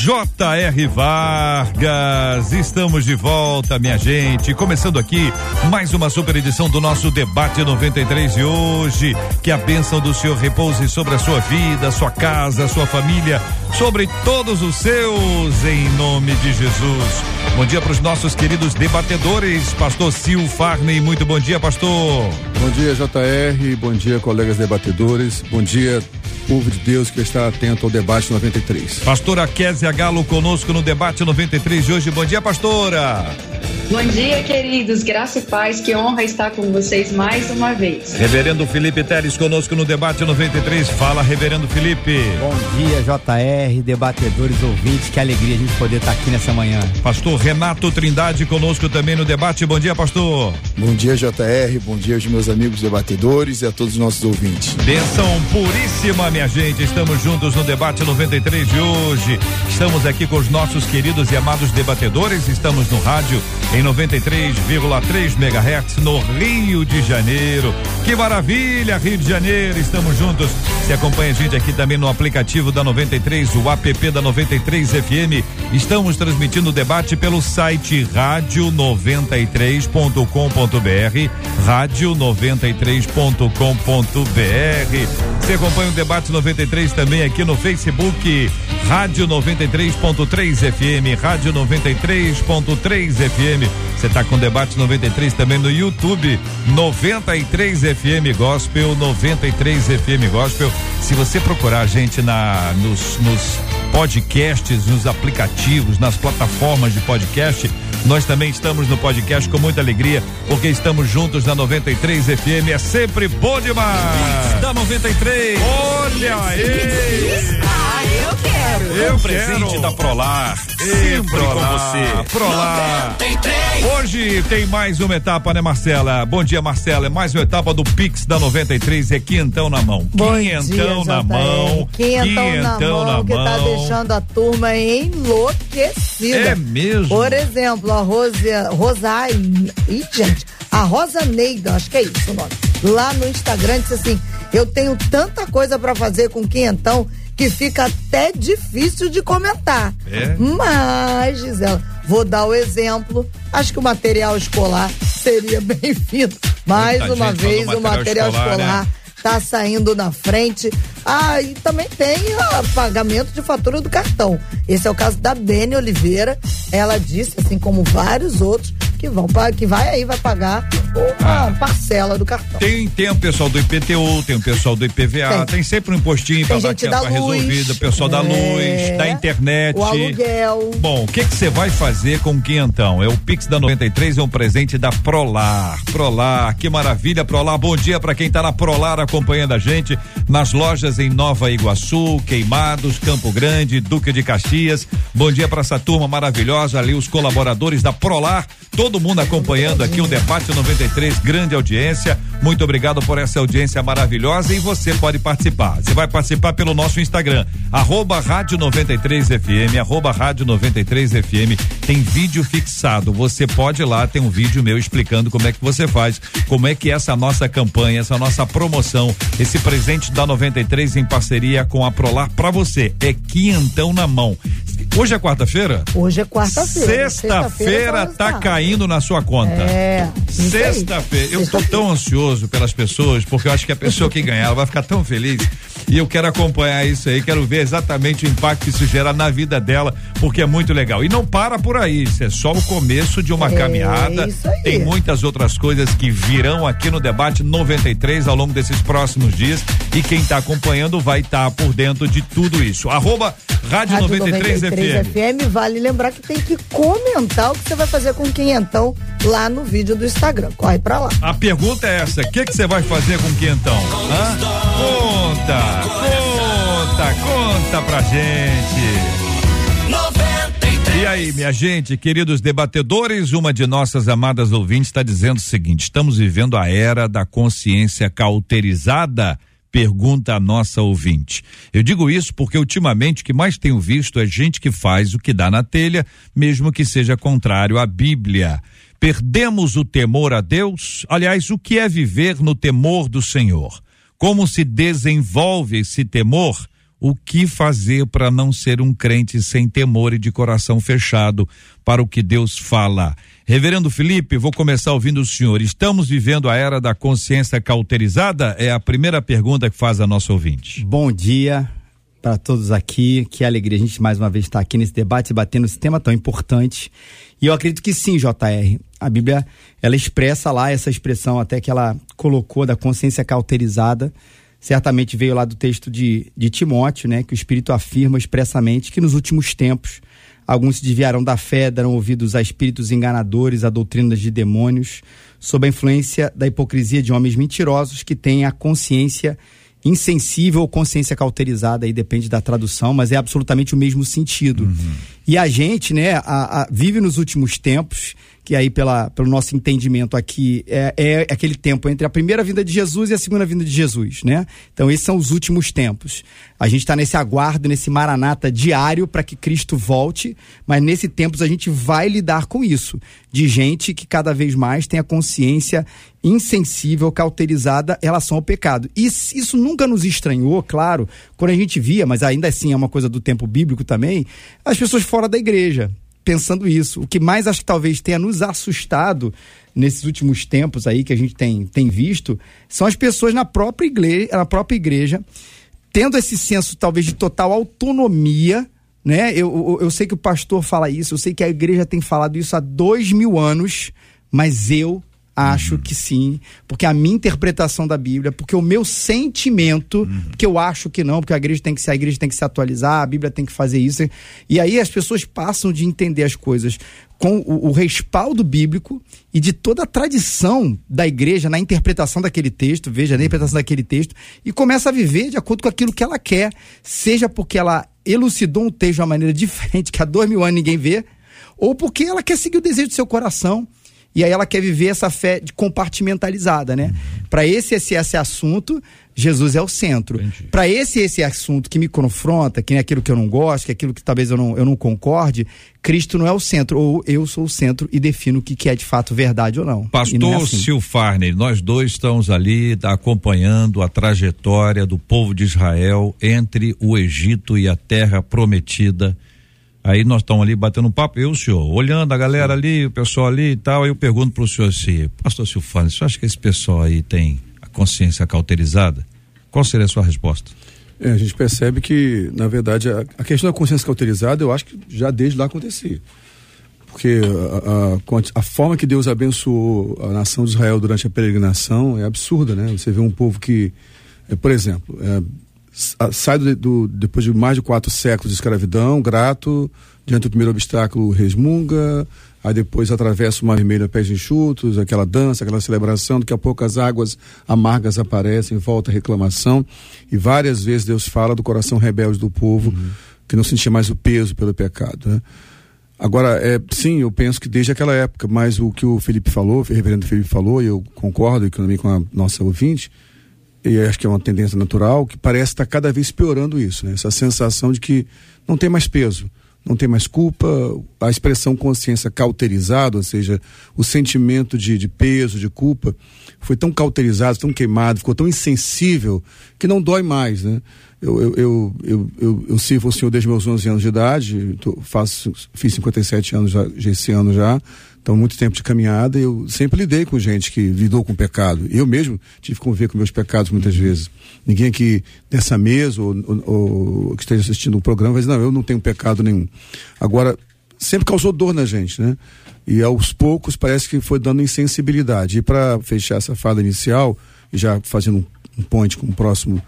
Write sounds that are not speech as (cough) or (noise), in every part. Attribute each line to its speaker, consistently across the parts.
Speaker 1: J.R. Vargas, estamos de volta, minha gente. Começando aqui mais uma super edição do nosso debate 93 de hoje. Que a bênção do Senhor repouse sobre a sua vida, sua casa, sua família, sobre todos os seus, em nome de Jesus. Bom dia para os nossos queridos debatedores, Pastor Sil Farney. Muito bom dia, Pastor.
Speaker 2: Bom dia, JR. Bom dia, colegas debatedores. Bom dia, povo de Deus que está atento ao debate 93.
Speaker 1: Pastora Kézia Galo conosco no debate 93 de hoje. Bom dia, pastora.
Speaker 3: Bom dia, queridos. Graça e paz. Que honra estar com vocês mais uma vez.
Speaker 1: Reverendo Felipe Teres conosco no debate 93. Fala, Reverendo Felipe.
Speaker 4: Bom dia, JR, debatedores, ouvintes. Que alegria a gente poder estar aqui nessa manhã.
Speaker 1: Pastor Renato Trindade conosco também no debate. Bom dia, pastor.
Speaker 2: Bom dia, JR. Bom dia aos meus amigos debatedores e a todos os nossos ouvintes.
Speaker 1: Benção puríssima, minha gente. Estamos juntos no debate 93 de hoje. Estamos aqui com os nossos queridos e amados debatedores. Estamos no rádio em 93,3 MHz no Rio de Janeiro. Que maravilha, Rio de Janeiro. Estamos juntos. Se acompanha a gente aqui também no aplicativo da 93, o app da 93 FM. Estamos transmitindo o debate pelo site rádio93.com.br, rádio93.com.br. Você acompanha o debate 93 também aqui no Facebook, Rádio 93.3 FM, Rádio 93.3 FM. Você está com o debate 93 também no YouTube, 93 FM Gospel, 93 FM Gospel. Se você procurar a gente na nos, nos podcasts, nos aplicativos, nas plataformas de podcast, nós também estamos no podcast com muita alegria, porque estamos juntos na 93 FM. É sempre bom demais. Da 93. Olha aí.
Speaker 5: Eu quero.
Speaker 1: Eu
Speaker 5: um
Speaker 1: presente
Speaker 5: quero.
Speaker 1: da Prolar. Sempre
Speaker 5: Prolar.
Speaker 1: com você. Prolar.
Speaker 5: 93.
Speaker 1: Hoje tem mais uma etapa, né, Marcela? Bom dia, Marcela. É mais uma etapa do Pix da 93. É quinhentão na mão.
Speaker 6: Bom
Speaker 1: quinhentão
Speaker 6: dia,
Speaker 1: na mão.
Speaker 6: Quinhentão, na mão, que tá deixando a turma enlouquecida.
Speaker 1: É mesmo?
Speaker 6: Por exemplo, a Rose, Rosai, ih, gente, a Rosa Neida, acho que é isso o nome, lá no Instagram disse assim, eu tenho tanta coisa pra fazer com quinhentão que fica até difícil de comentar.
Speaker 1: É?
Speaker 6: Mas, Gisela, vou dar o exemplo. Acho que o material escolar seria (laughs) bem-vindo. Mais
Speaker 1: Muita
Speaker 6: uma vez, o material
Speaker 1: escolar,
Speaker 6: escolar
Speaker 1: né?
Speaker 6: Tá saindo na frente. Ah, e também tem o pagamento de fatura do cartão. Esse é o caso da Bene Oliveira. Ela disse, assim como vários outros, que vão que vai aí vai pagar uma parcela do cartão.
Speaker 1: Tem, tem o pessoal do IPTU, tem o pessoal do IPVA, tem,
Speaker 6: Tem.
Speaker 1: sempre um impostinho pra
Speaker 6: Tem
Speaker 1: dar aquela
Speaker 6: da
Speaker 1: pra
Speaker 6: luz.
Speaker 1: resolvida, o pessoal da
Speaker 6: É.
Speaker 1: luz, da internet.
Speaker 6: O aluguel.
Speaker 1: Bom, o que que você vai fazer com o quinhentão? É o Pix da 93, é um presente da Prolar. Prolar, que maravilha, Prolar. Bom dia pra quem tá na Prolar acompanhando a gente nas lojas em Nova Iguaçu, Queimados, Campo Grande, Duque de Caxias. Bom dia pra essa turma maravilhosa ali, os colaboradores da Prolar, todo mundo acompanhando aqui o debate 93, grande audiência. Muito obrigado por essa audiência maravilhosa e você pode participar. Você vai participar pelo nosso Instagram, arroba rádio 93 FM, arroba rádio 93 FM. Tem vídeo fixado. Você pode ir lá, tem um vídeo meu explicando como é que você faz, como é que é essa nossa campanha, essa nossa promoção, esse presente da 93 em parceria com a Prolar pra você. É quinhentão na mão. Hoje é quarta-feira?
Speaker 6: Hoje é quarta-feira.
Speaker 1: Sexta-feira
Speaker 6: só
Speaker 1: tá caindo na sua conta.
Speaker 6: É.
Speaker 1: Sexta-feira. Eu tô tão ansioso pelas pessoas, porque eu acho que a pessoa que ganhar ela vai ficar tão feliz. E eu quero acompanhar isso aí, quero ver exatamente o impacto que isso gera na vida dela, porque é muito legal. E não para por aí, isso é só o começo de uma
Speaker 6: É
Speaker 1: caminhada.
Speaker 6: isso aí.
Speaker 1: Tem muitas outras coisas que virão aqui no debate 93 ao longo desses próximos dias. E quem tá acompanhando vai estar por dentro de tudo isso. Arroba Rádio,
Speaker 6: Rádio
Speaker 1: 93,
Speaker 6: 93
Speaker 1: FM.
Speaker 6: FM. Vale lembrar que tem que comentar o que você vai fazer com o quinhentão lá no vídeo do Instagram. Corre pra lá.
Speaker 1: A pergunta é essa: o que que você vai fazer com o quinhentão? Hã? Conta, conta, conta pra gente. aí, minha gente, queridos debatedores, uma de nossas amadas ouvintes está dizendo o seguinte: estamos vivendo a era da consciência cauterizada. Pergunta a nossa ouvinte. Eu digo isso porque ultimamente o que mais tenho visto é gente que faz o que dá na telha, mesmo que seja contrário à Bíblia. Perdemos o temor a Deus? Aliás, o que é viver no temor do Senhor? Como se desenvolve esse temor? o que fazer para não ser um crente sem temor e de coração fechado para o que Deus fala. Reverendo Felipe, vou começar ouvindo o senhor. Estamos vivendo a era da consciência cauterizada? É a primeira pergunta que faz a nossa ouvinte.
Speaker 4: Bom dia para todos aqui. Que alegria a gente mais uma vez estar aqui nesse debate, batendo esse tema tão importante. E eu acredito que sim, JR. A Bíblia, ela expressa lá essa expressão até que ela colocou da consciência cauterizada certamente veio lá do texto de, de Timóteo, né, que o Espírito afirma expressamente que nos últimos tempos alguns se desviarão da fé, darão ouvidos a espíritos enganadores, a doutrinas de demônios, sob a influência da hipocrisia de homens mentirosos que têm a consciência insensível ou consciência cauterizada, aí depende da tradução, mas é absolutamente o mesmo sentido. Uhum. E a gente, né, a, a, vive nos últimos tempos que aí pela, pelo nosso entendimento aqui é, é aquele tempo entre a primeira vinda de Jesus e a segunda vinda de Jesus, né? Então esses são os últimos tempos. A gente está nesse aguardo, nesse maranata diário para que Cristo volte, mas nesse tempos a gente vai lidar com isso, de gente que cada vez mais tem a consciência insensível, cauterizada em relação ao pecado. E isso nunca nos estranhou, claro, quando a gente via, mas ainda assim é uma coisa do tempo bíblico também, as pessoas fora da igreja pensando isso. O que mais acho que talvez tenha nos assustado nesses últimos tempos aí que a gente tem, tem visto são as pessoas na própria igreja, na própria igreja tendo esse senso talvez de total autonomia, né? Eu, eu, eu sei que o pastor fala isso, eu sei que a igreja tem falado isso há dois mil anos, mas eu Acho uhum. que sim, porque a minha interpretação da Bíblia, porque o meu sentimento, uhum. que eu acho que não, porque a igreja tem que se a igreja tem que se atualizar, a Bíblia tem que fazer isso. E aí as pessoas passam de entender as coisas com o, o respaldo bíblico e de toda a tradição da igreja na interpretação daquele texto, veja, na interpretação daquele texto, e começa a viver de acordo com aquilo que ela quer, seja porque ela elucidou um texto de uma maneira (laughs) diferente que há dois mil anos ninguém vê, ou porque ela quer seguir o desejo do seu coração e aí ela quer viver essa fé compartimentalizada, né? Para esse esse esse assunto, Jesus é o centro. Para esse esse assunto que me confronta, que é aquilo que eu não gosto, que é aquilo que talvez eu não, eu não concorde, Cristo não é o centro, ou eu sou o centro e defino o que, que é de fato verdade ou não.
Speaker 1: Pastor
Speaker 4: não
Speaker 1: é assim. Nós dois estamos ali tá, acompanhando a trajetória do povo de Israel entre o Egito e a terra prometida Aí nós estamos ali batendo um papo, eu, o senhor, olhando a galera ali, o pessoal ali e tal, aí eu pergunto para o senhor assim, pastor Silfane, você acha que esse pessoal aí tem a consciência cauterizada? Qual seria a sua resposta?
Speaker 2: É, a gente percebe que, na verdade, a, a, questão da consciência cauterizada, eu acho que já desde lá acontecia. Porque a, a, a, forma que Deus abençoou a nação de Israel durante a peregrinação é absurda, né? Você vê um povo que, é, por exemplo, é, sai do, do, depois de mais de quatro séculos de escravidão, grato, diante do primeiro obstáculo resmunga, aí depois atravessa o mar vermelho a pés enxutos, aquela dança, aquela celebração, daqui a pouco as águas amargas aparecem, volta a reclamação, e várias vezes Deus fala do coração rebelde do povo, uhum. que não sentia mais o peso pelo pecado, né? Agora, é, sim, eu penso que desde aquela época, mas o que o Felipe falou, o reverendo Felipe falou, e eu concordo e também com a nossa ouvinte, e acho que é uma tendência natural, que parece estar cada vez piorando isso, né? essa sensação de que não tem mais peso, não tem mais culpa, a expressão consciência cauterizada, ou seja, o sentimento de, de peso, de culpa, foi tão cauterizado, tão queimado, ficou tão insensível, que não dói mais. Né? Eu, eu, eu, eu, eu, eu sirvo o Senhor desde meus 11 anos de idade, tô, faço, fiz 57 anos já, esse ano já, então, muito tempo de caminhada, eu sempre lidei com gente que lidou com pecado. Eu mesmo tive que conviver com meus pecados muitas vezes. Ninguém aqui nessa mesa ou, ou, ou que esteja assistindo um programa vai dizer, não, eu não tenho pecado nenhum. Agora, sempre causou dor na gente, né? E aos poucos parece que foi dando insensibilidade. E para fechar essa fala inicial, e já fazendo um, um point com o próximo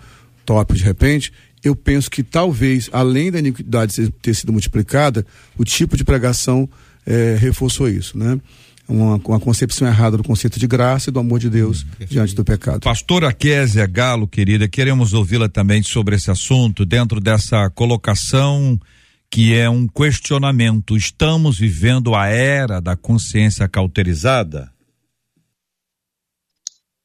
Speaker 2: tópico de repente, eu penso que talvez, além da iniquidade ter sido multiplicada, o tipo de pregação é, reforçou isso, né? Uma, uma, concepção errada do conceito de graça e do amor de Deus hum, diante do pecado.
Speaker 1: Pastora Késia Galo, querida, queremos ouvi-la também sobre esse assunto, dentro dessa colocação que é um questionamento. Estamos vivendo a era da consciência cauterizada?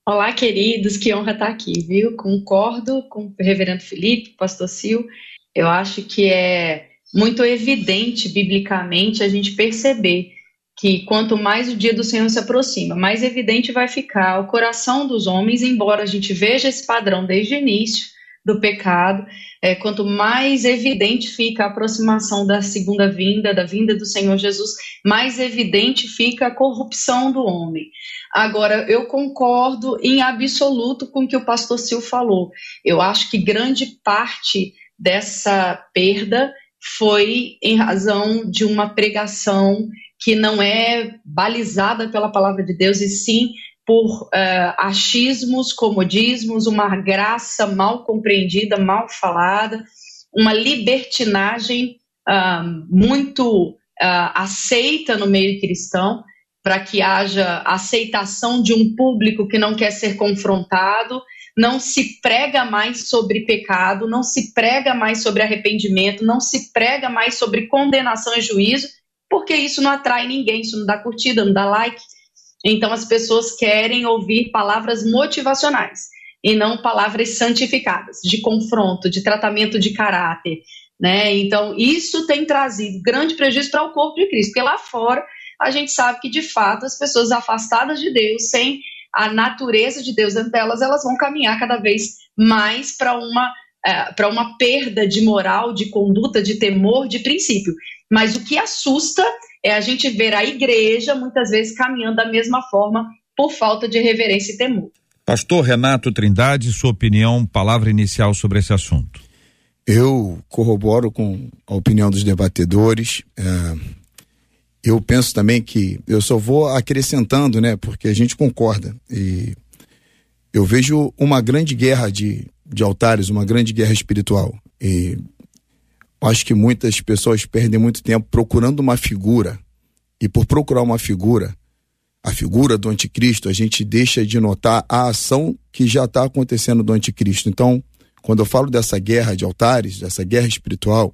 Speaker 3: Olá, queridos, que honra estar aqui, viu? Concordo com o reverendo Felipe, pastor Sil. Eu acho que é muito evidente, biblicamente, a gente perceber que quanto mais o dia do Senhor se aproxima, mais evidente vai ficar o coração dos homens, embora a gente veja esse padrão desde o início do pecado, é, quanto mais evidente fica a aproximação da segunda vinda, da vinda do Senhor Jesus, mais evidente fica a corrupção do homem. Agora, eu concordo em absoluto com o que o pastor Sil falou. Eu acho que grande parte dessa perda foi em razão de uma pregação que não é balizada pela palavra de Deus, e sim por uh, achismos, comodismos, uma graça mal compreendida, mal falada, uma libertinagem uh, muito uh, aceita no meio cristão, para que haja aceitação de um público que não quer ser confrontado, não se prega mais sobre pecado, não se prega mais sobre arrependimento, não se prega mais sobre condenação e juízo, porque isso não atrai ninguém, isso não dá curtida, não dá like. Então as pessoas querem ouvir palavras motivacionais e não palavras santificadas, de confronto, de tratamento de caráter. Né? Então, isso tem trazido grande prejuízo para o corpo de Cristo, porque lá fora a gente sabe que, de fato, as pessoas afastadas de Deus, sem a natureza de Deus dentro delas, elas vão caminhar cada vez mais para uma, é, para uma perda de moral, de conduta, de temor, de princípio. Mas o que assusta é a gente ver a igreja muitas vezes caminhando da mesma forma por falta de reverência e temor.
Speaker 1: Pastor Renato Trindade, sua opinião, palavra inicial sobre esse assunto.
Speaker 5: Eu corroboro com a opinião dos debatedores. É, eu penso também que eu só vou acrescentando, né? Porque a gente concorda. E eu vejo uma grande guerra de, de altares, uma grande guerra espiritual. E acho que muitas pessoas perdem muito tempo procurando uma figura. E por procurar uma figura, a figura do anticristo, a gente deixa de notar a ação que já está acontecendo do anticristo. Então, quando eu falo dessa guerra de altares, dessa guerra espiritual,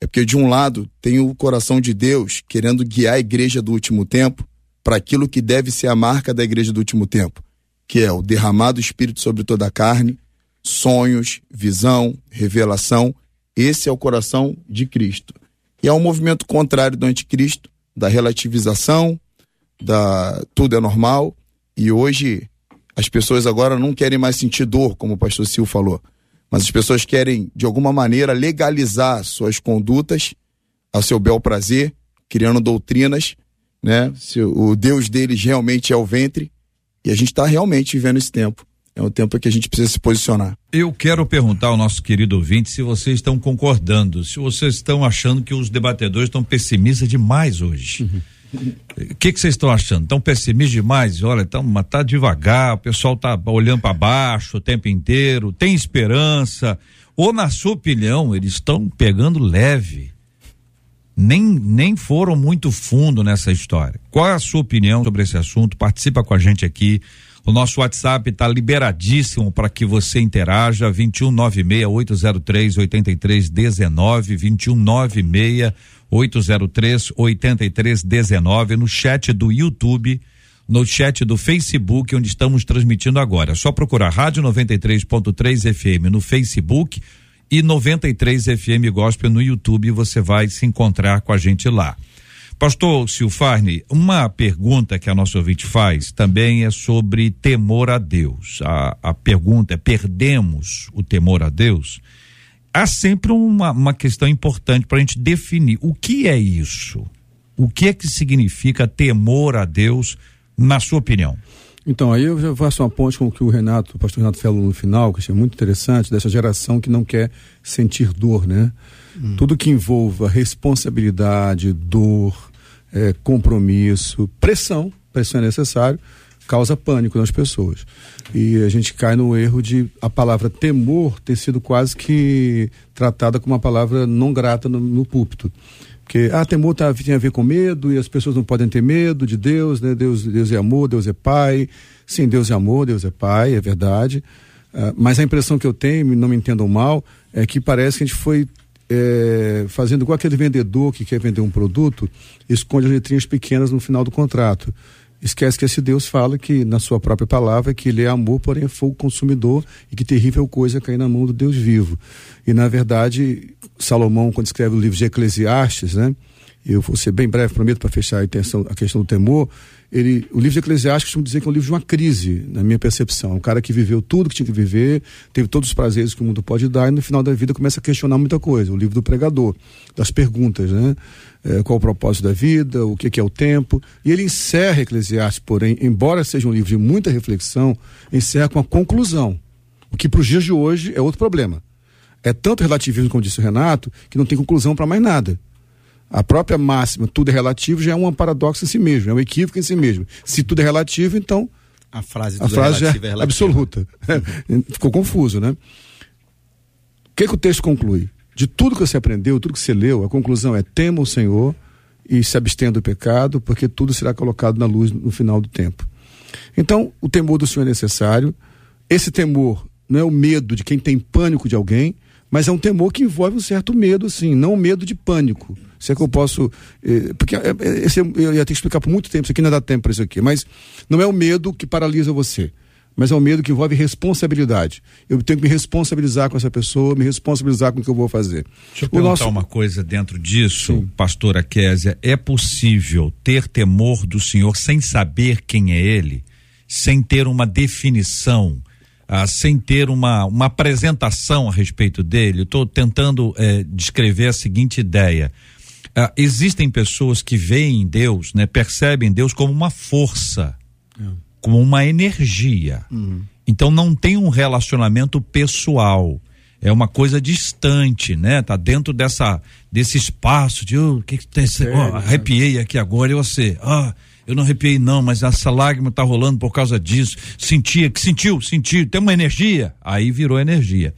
Speaker 5: é porque de um lado tem o coração de Deus querendo guiar a igreja do último tempo para aquilo que deve ser a marca da igreja do último tempo, que é o derramado Espírito sobre toda a carne, sonhos, visão, revelação esse é o coração de Cristo. E é um movimento contrário do anticristo, da relativização, da tudo é normal. E hoje as pessoas agora não querem mais sentir dor, como o pastor Sil falou. Mas as pessoas querem, de alguma maneira, legalizar suas condutas ao seu bel prazer, criando doutrinas, né? Se o Deus deles realmente é o ventre. E a gente está realmente vivendo esse tempo é um tempo que a gente precisa se posicionar.
Speaker 1: Eu quero perguntar ao nosso querido ouvinte se vocês estão concordando, se vocês estão achando que os debatedores estão pessimistas demais hoje. O que, vocês estão achando? Estão pessimistas demais? Olha, tão, tá devagar, o pessoal tá olhando para baixo o tempo inteiro, tem esperança. Ou, na sua opinião, eles estão pegando leve? Nem, nem foram muito fundo nessa história. Qual é a sua opinião sobre esse assunto? Participa com a gente aqui. O nosso WhatsApp está liberadíssimo para que você interaja. 2196 803 8319 2196 803 8319 no chat do YouTube, no chat do Facebook, onde estamos transmitindo agora. É só procurar Rádio 93.3 FM no Facebook e 93 FM Gospel no YouTube, você vai se encontrar com a gente lá. Pastor Silfarne, uma pergunta que a nossa ouvinte faz também é sobre temor a Deus. A, a pergunta é: perdemos o temor a Deus? Há sempre uma, uma questão importante para a gente definir o que é isso. O que é que significa temor a Deus, na sua opinião?
Speaker 2: Então, aí eu já faço uma ponte com o que o Renato, o pastor Renato falou no final, que achei muito interessante, dessa geração que não quer sentir dor, né? Hum. Tudo que envolva responsabilidade, dor, é, compromisso, pressão, pressão é necessário, causa pânico nas pessoas. E a gente cai no erro de a palavra temor ter sido quase que tratada como uma palavra não grata no, no púlpito. Porque, ah, temor tá, tem a ver com medo e as pessoas não podem ter medo de Deus, né? Deus, Deus é amor, Deus é pai. Sim, Deus é amor, Deus é pai, é verdade. Uh, mas a impressão que eu tenho, não me entendam mal, é que parece que a gente foi é, fazendo igual aquele vendedor que quer vender um produto, esconde as letrinhas pequenas no final do contrato. Esquece que esse Deus fala que, na sua própria palavra, que ele é amor, porém é fogo consumidor e que terrível coisa cair na mão do Deus vivo. E, na verdade, Salomão, quando escreve o livro de Eclesiastes, né? Eu vou ser bem breve, prometo, para fechar a, intenção, a questão do temor. Ele, o livro de Eclesiastes costuma dizer que é um livro de uma crise, na minha percepção. Um cara que viveu tudo que tinha que viver, teve todos os prazeres que o mundo pode dar, e no final da vida começa a questionar muita coisa. O livro do pregador, das perguntas, né? É, qual o propósito da vida, o que, que, é o tempo. E ele encerra Eclesiastes, porém, embora seja um livro de muita reflexão, encerra com a conclusão. O que para os dias de hoje é outro problema. É tanto relativismo, como disse o Renato, que não tem conclusão para mais nada. A própria máxima, tudo é relativo, já é um paradoxo em si mesmo, é um equívoco em si mesmo. Se tudo é relativo, então.
Speaker 4: A frase,
Speaker 2: a frase é, é absoluta. (laughs) Ficou confuso, né? O que, que o texto conclui? De tudo que você aprendeu, tudo que você leu, a conclusão é: tema o Senhor e se abstenha do pecado, porque tudo será colocado na luz no final do tempo. Então, o temor do Senhor é necessário. Esse temor não é o medo de quem tem pânico de alguém, mas é um temor que envolve um certo medo, sim, não um medo de pânico. Se é que eu posso. Eh, porque eh, eh, esse, eu ia ter que explicar por muito tempo, isso aqui não dá tempo para isso aqui. Mas não é o medo que paralisa você, mas é o medo que envolve responsabilidade. Eu tenho que me responsabilizar com essa pessoa, me responsabilizar com o que eu vou fazer.
Speaker 1: Deixa eu o perguntar nosso... uma coisa dentro disso, Sim. pastora Késia. É possível ter temor do Senhor sem saber quem é Ele? Sem ter uma definição? Ah, sem ter uma, uma apresentação a respeito dele, estou tentando eh, descrever a seguinte ideia. Ah, existem pessoas que veem Deus, né, percebem Deus como uma força, é. como uma energia. Uhum. Então não tem um relacionamento pessoal. É uma coisa distante, né? Tá dentro dessa desse espaço de oh, que que tem, é, oh, arrepiei aqui agora e você, ah, eu não arrepiei não, mas essa lágrima tá rolando por causa disso. Sentia, que sentiu, sentiu, tem uma energia, aí virou energia.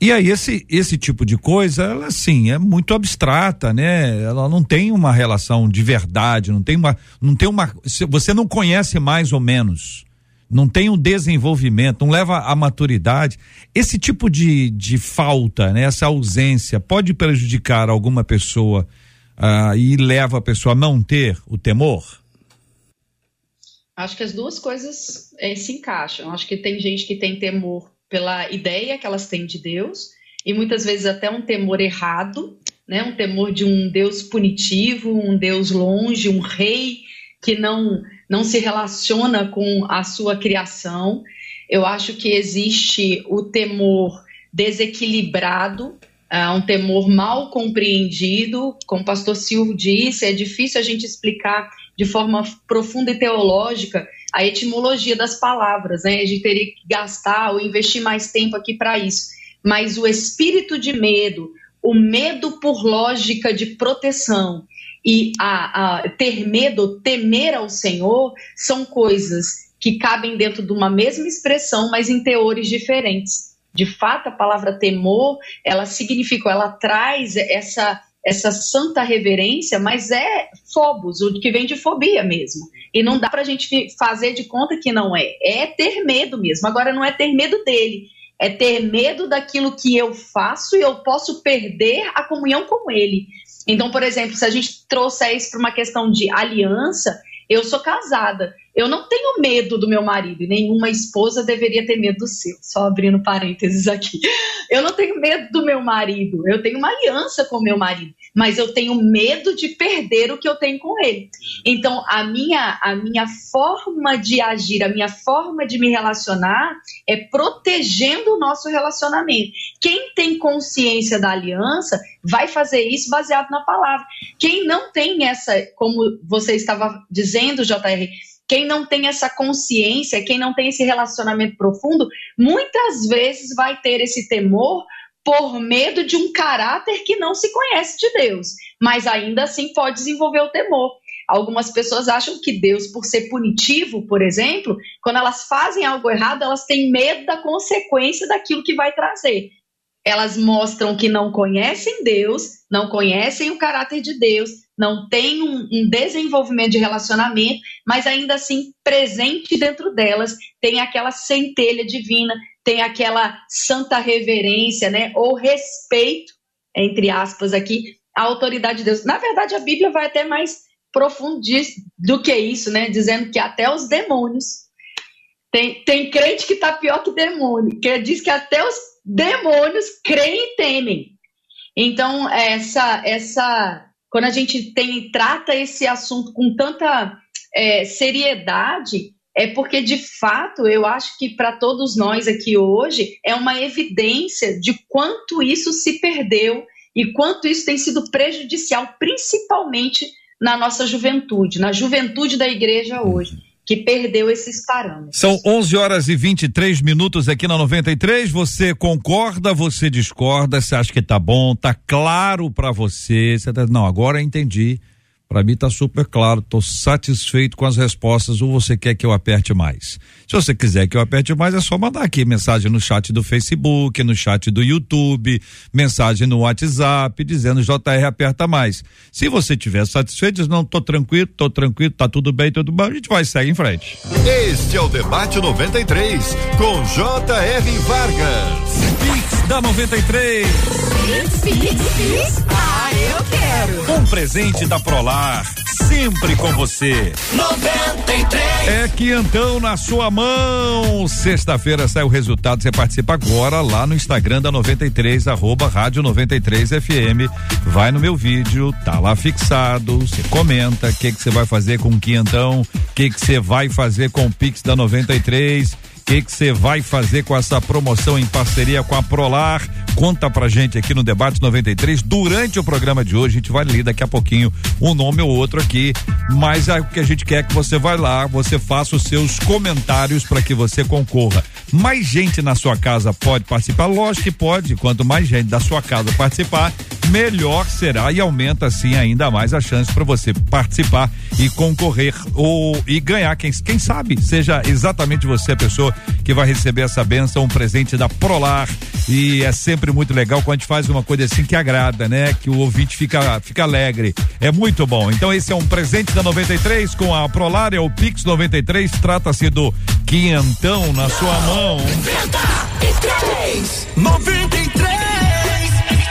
Speaker 1: E aí esse esse tipo de coisa, ela assim, é muito abstrata, né? Ela não tem uma relação de verdade, não tem uma não tem uma você não conhece mais ou menos. Não tem um desenvolvimento, não leva à maturidade. Esse tipo de, de falta, né, essa ausência, pode prejudicar alguma pessoa uh, e leva a pessoa a não ter o temor?
Speaker 3: Acho que as duas coisas eh, se encaixam. Acho que tem gente que tem temor pela ideia que elas têm de Deus e muitas vezes até um temor errado, né? Um temor de um Deus punitivo, um Deus longe, um rei que não não se relaciona com a sua criação. Eu acho que existe o temor desequilibrado, uh, um temor mal compreendido, como o pastor Silvio disse, é difícil a gente explicar de forma profunda e teológica a etimologia das palavras, né? A gente teria que gastar ou investir mais tempo aqui para isso. Mas o espírito de medo, o medo por lógica de proteção e a, a ter medo, temer ao Senhor, são coisas que cabem dentro de uma mesma expressão, mas em teores diferentes. De fato, a palavra temor, ela significa, ela traz essa essa santa reverência, mas é fobos, o que vem de fobia mesmo. E não dá para a gente fazer de conta que não é. É ter medo mesmo. Agora, não é ter medo dele, é ter medo daquilo que eu faço e eu posso perder a comunhão com ele. Então, por exemplo, se a gente trouxer isso para uma questão de aliança, eu sou casada. Eu não tenho medo do meu marido e nenhuma esposa deveria ter medo do seu. Só abrindo parênteses aqui. Eu não tenho medo do meu marido. Eu tenho uma aliança com meu marido, mas eu tenho medo de perder o que eu tenho com ele. Então, a minha a minha forma de agir, a minha forma de me relacionar é protegendo o nosso relacionamento. Quem tem consciência da aliança vai fazer isso baseado na palavra. Quem não tem essa, como você estava dizendo, JR, quem não tem essa consciência, quem não tem esse relacionamento profundo, muitas vezes vai ter esse temor por medo de um caráter que não se conhece de Deus, mas ainda assim pode desenvolver o temor. Algumas pessoas acham que Deus, por ser punitivo, por exemplo, quando elas fazem algo errado, elas têm medo da consequência daquilo que vai trazer elas mostram que não conhecem Deus, não conhecem o caráter de Deus, não têm um, um, desenvolvimento de relacionamento, mas ainda assim, presente dentro delas, tem aquela centelha divina, tem aquela santa reverência, né, ou respeito entre aspas aqui, a autoridade de Deus. Na verdade, a Bíblia vai até mais profundo do que isso, né? Dizendo que até os demônios. Tem, tem crente que está pior que demônio, que diz que até os demônios creem e temem. Então, essa, essa, quando a gente tem, trata esse assunto com tanta é, seriedade, é porque, de fato, eu acho que para todos nós aqui hoje é uma evidência de quanto isso se perdeu e quanto isso tem sido prejudicial, principalmente na nossa juventude, na juventude da igreja hoje que perdeu esses parâmetros.
Speaker 1: São 11 horas e 23 minutos aqui na 93. Você concorda, você discorda, você acha que tá bom, tá claro para você? Você tá, não, agora entendi. Para mim está super claro, estou satisfeito com as respostas. Ou você quer que eu aperte mais? Se você quiser que eu aperte mais, é só mandar aqui mensagem no chat do Facebook, no chat do YouTube, mensagem no WhatsApp, dizendo JR aperta mais. Se você estiver satisfeito, diz, não, estou tranquilo, estou tranquilo, tá tudo bem, tudo bem, a gente vai seguir em frente.
Speaker 7: Este é o debate 93 com J.R. Vargas.
Speaker 1: da 93.
Speaker 8: Pix, pix, pix. Quero.
Speaker 1: Um presente da Prolar, sempre com você.
Speaker 8: 93.
Speaker 1: É que então na sua mão. Sexta-feira sai o resultado. Você participa agora lá no Instagram da 93, arroba rádio 93 FM. Vai no meu vídeo, tá lá fixado. Você comenta o que que você vai fazer com o quinhentão, o que que você vai fazer com o Pix da 93 que que você vai fazer com essa promoção em parceria com a Prolar? Conta pra gente aqui no Debate 93. Durante o programa de hoje, a gente vai ler daqui a pouquinho um nome ou outro aqui, mas é o que a gente quer que você vai lá, você faça os seus comentários para que você concorra. Mais gente na sua casa pode participar? Lógico que pode. Quanto mais gente da sua casa participar, melhor será e aumenta assim ainda mais a chance para você participar e concorrer ou e ganhar quem quem sabe seja exatamente você a pessoa que vai receber essa benção, um presente da Prolar. E é sempre muito legal quando a gente faz uma coisa assim que agrada, né? Que o ouvinte fica, fica alegre. É muito bom. Então, esse é um presente da 93 com a Prolar, é o Pix 93. Trata-se do quinhentão na sua mão.
Speaker 8: 93. 93.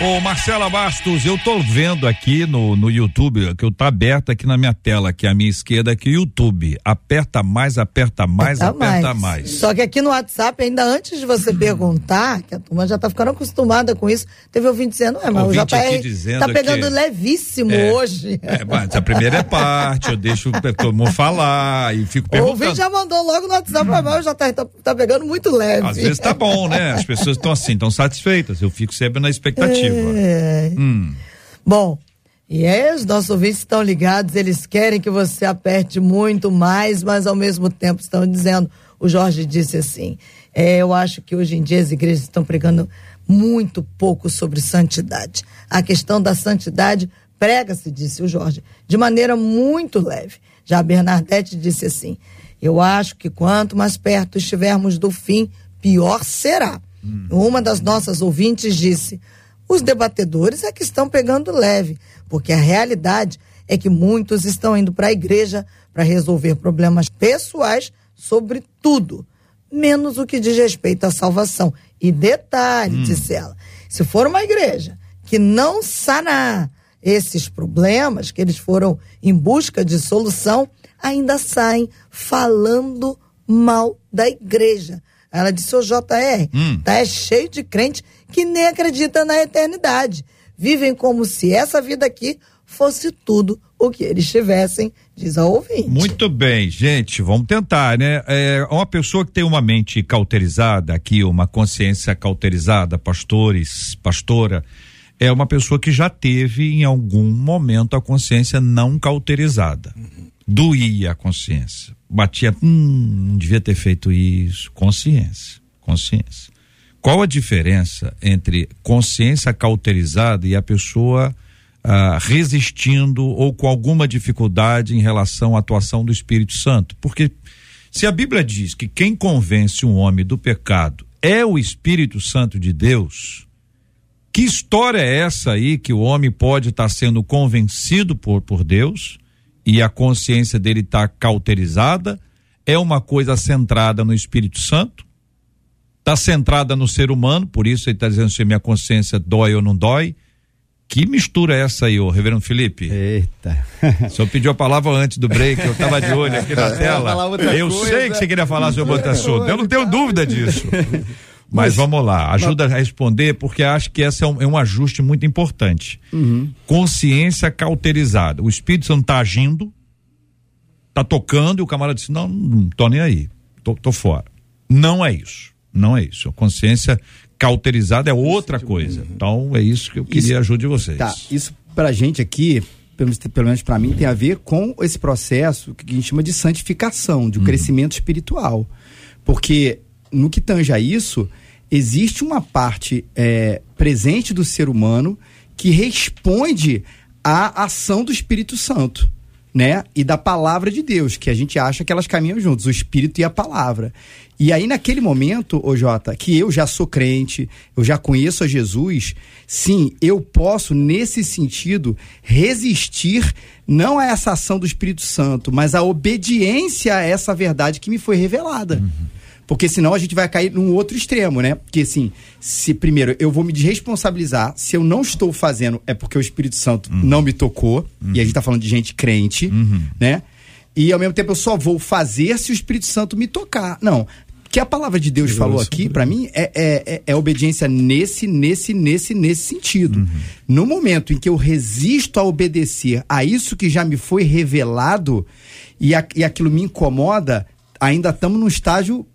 Speaker 1: Ô Marcela Bastos, eu tô vendo aqui no, no YouTube, que eu tá aberto aqui na minha tela, aqui à minha esquerda, aqui o YouTube. Aperta mais, aperta mais, aperta, aperta mais. mais.
Speaker 6: Só que aqui no WhatsApp, ainda antes de você perguntar, que a turma já tá ficando acostumada com isso, teve ouvinte dizendo, é, mas o JR tá pegando que... levíssimo é, hoje.
Speaker 1: É, mas a primeira é parte, eu deixo todo mundo falar e fico perguntando.
Speaker 6: O ouvinte já mandou logo no WhatsApp, mas o JR tá, tá pegando muito leve.
Speaker 1: Às vezes tá bom, né? As pessoas estão assim, estão satisfeitas, eu fico sempre na expectativa.
Speaker 6: É. Hum. Bom, e é, os nossos ouvintes estão ligados, eles querem que você aperte muito mais, mas ao mesmo tempo estão dizendo, o Jorge disse assim, é, eu acho que hoje em dia as igrejas estão pregando muito pouco sobre santidade. A questão da santidade prega-se, disse o Jorge, de maneira muito leve. Já a Bernadette disse assim, eu acho que quanto mais perto estivermos do fim, pior será. Hum. Uma das nossas ouvintes disse, os debatedores é que estão pegando leve, porque a realidade é que muitos estão indo para a igreja para resolver problemas pessoais sobre tudo, menos o que diz respeito à salvação. E detalhe, hum. disse ela, se for uma igreja que não sanar esses problemas, que eles foram em busca de solução, ainda saem falando mal da igreja. Ela disse, ô JR, hum. tá é cheio de crente que nem acredita na eternidade. Vivem como se essa vida aqui fosse tudo o que eles tivessem, diz a ouvinte.
Speaker 1: Muito bem, gente, vamos tentar, né? É, uma pessoa que tem uma mente cauterizada aqui, uma consciência cauterizada, pastores, pastora, é uma pessoa que já teve em algum momento a consciência não cauterizada. Doía a consciência batia, hum, devia ter feito isso. Consciência, consciência. Qual a diferença entre consciência cauterizada e a pessoa ah, resistindo ou com alguma dificuldade em relação à atuação do Espírito Santo? Porque se a Bíblia diz que quem convence um homem do pecado é o Espírito Santo de Deus, que história é essa aí que o homem pode estar tá sendo convencido por, por Deus? e a consciência dele está cauterizada, é uma coisa centrada no Espírito Santo, está centrada no ser humano, por isso ele está dizendo se minha consciência dói ou não dói, Que mistura é essa aí, ô Reverendo Felipe?
Speaker 4: Eita.
Speaker 1: O senhor pediu a palavra antes do break, eu estava de olho aqui na tela. Eu sei que você queria falar sobre outro assunto, eu não tenho dúvida disso. Mas, vamos lá, ajuda a responder, porque acho que esse é um, é um ajuste muito importante. Consciência cauterizada. O Espírito Santo está agindo, tá tocando, e o camarada disse: Não, não tô nem aí, tô, tô fora. Não é isso. Não é isso. A consciência cauterizada é outra coisa. Então é isso que eu queria
Speaker 4: Isso-
Speaker 1: ajuda de vocês.
Speaker 4: Tá, isso pra gente aqui, pelo, pelo menos pra mim, tem a ver com esse processo que a gente chama de santificação, de um crescimento espiritual. Porque no que tange a isso, existe uma parte é, presente do ser humano que responde à ação do Espírito Santo. Né? E da palavra de Deus, que a gente acha que elas caminham juntos, o Espírito e a palavra. E aí, naquele momento, ô Jota, que eu já sou crente, eu já conheço a Jesus, sim, eu posso, nesse sentido, resistir não a essa ação do Espírito Santo, mas a obediência a essa verdade que me foi revelada. Porque senão a gente vai cair num outro extremo, né? Porque assim, se primeiro eu vou me desresponsabilizar, se eu não estou fazendo é porque o Espírito Santo não me tocou, e a gente tá falando de gente crente, né? E ao mesmo tempo eu só vou fazer se o Espírito Santo me tocar. Não. O que a palavra de Deus falou aqui, pra mim, é, é, é- é obediência nesse, nesse, nesse, nesse sentido. No momento em que eu resisto a obedecer a isso que já me foi revelado e, a- e aquilo me incomoda, ainda estamos num estágio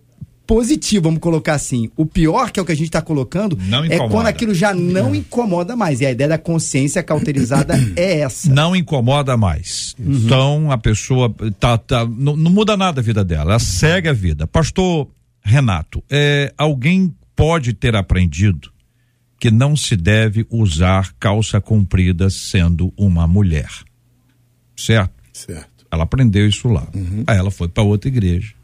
Speaker 4: positivo, vamos colocar assim. O pior, que é o que a gente está colocando,
Speaker 1: Não
Speaker 4: é quando aquilo já não incomoda mais. E a ideia da consciência cauterizada (coughs) é essa.
Speaker 1: Não incomoda mais. Então a pessoa tá, tá não, não muda nada a vida dela, ela segue a vida. Pastor Renato, é, alguém pode ter aprendido que não se deve usar calça comprida sendo uma mulher. Certo?
Speaker 5: Certo.
Speaker 1: Ela aprendeu isso lá. Aí ela foi para outra igreja.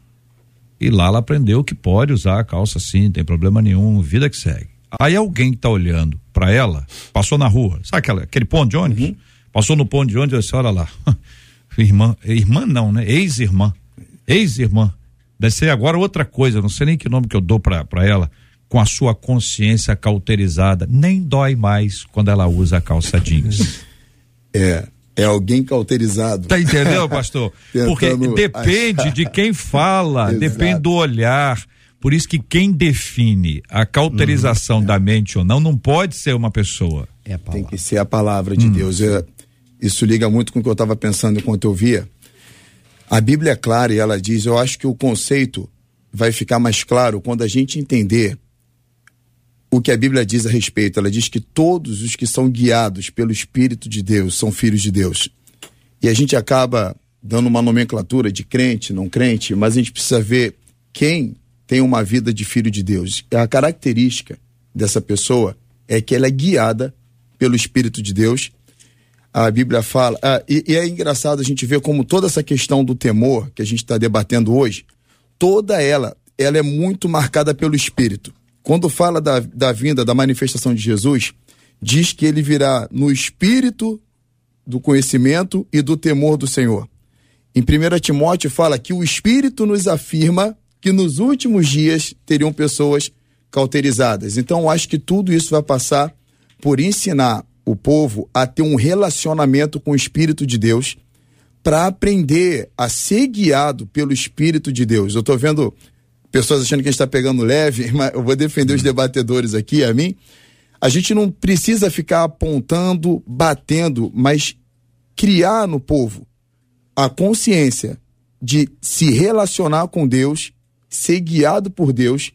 Speaker 1: E lá ela aprendeu que pode usar a calça sim, não tem problema nenhum, vida que segue. Aí alguém que tá olhando para ela, passou na rua, sabe aquela, aquele ponto de ônibus? Passou no ponto de ônibus e disse, olha lá, (laughs) irmã, irmã não, né? Ex-irmã, ex-irmã. Deve ser agora outra coisa, não sei nem que nome que eu dou para ela, com a sua consciência cauterizada, nem dói mais quando ela usa a calça jeans.
Speaker 5: É, é alguém cauterizado.
Speaker 1: Tá entendendo, (laughs) pastor? Porque depende
Speaker 5: achar.
Speaker 1: de quem fala, depende do olhar. Por isso que quem define a cauterização
Speaker 5: Uhum.
Speaker 1: da mente ou não, não pode ser uma pessoa.
Speaker 4: É a
Speaker 5: Tem que ser a palavra de Deus. É, isso liga muito com o que eu estava pensando enquanto eu via. A Bíblia é clara e ela diz: eu acho que o conceito vai ficar mais claro quando a gente entender o que a Bíblia diz a respeito. Ela diz que todos os que são guiados pelo Espírito de Deus são filhos de Deus. E a gente acaba dando uma nomenclatura de crente, não crente, mas a gente precisa ver quem tem uma vida de filho de Deus. A característica dessa pessoa é que ela é guiada pelo Espírito de Deus. A Bíblia fala. ah, e, e é engraçado a gente ver como toda essa questão do temor que a gente está debatendo hoje, toda ela, ela é muito marcada pelo Espírito. Quando fala da, da vinda, da manifestação de Jesus, diz que ele virá no espírito do conhecimento e do temor do Senhor. Em 1 Timóteo fala que o Espírito nos afirma que nos últimos dias teriam pessoas cauterizadas. Então, acho que tudo isso vai passar por ensinar o povo a ter um relacionamento com o Espírito de Deus para aprender a ser guiado pelo Espírito de Deus. Eu estou vendo pessoas achando que a gente está pegando leve, (laughs) mas eu vou defender os debatedores aqui, a mim. A gente não precisa ficar apontando, batendo, mas criar no povo a consciência de se relacionar com Deus, ser guiado por Deus,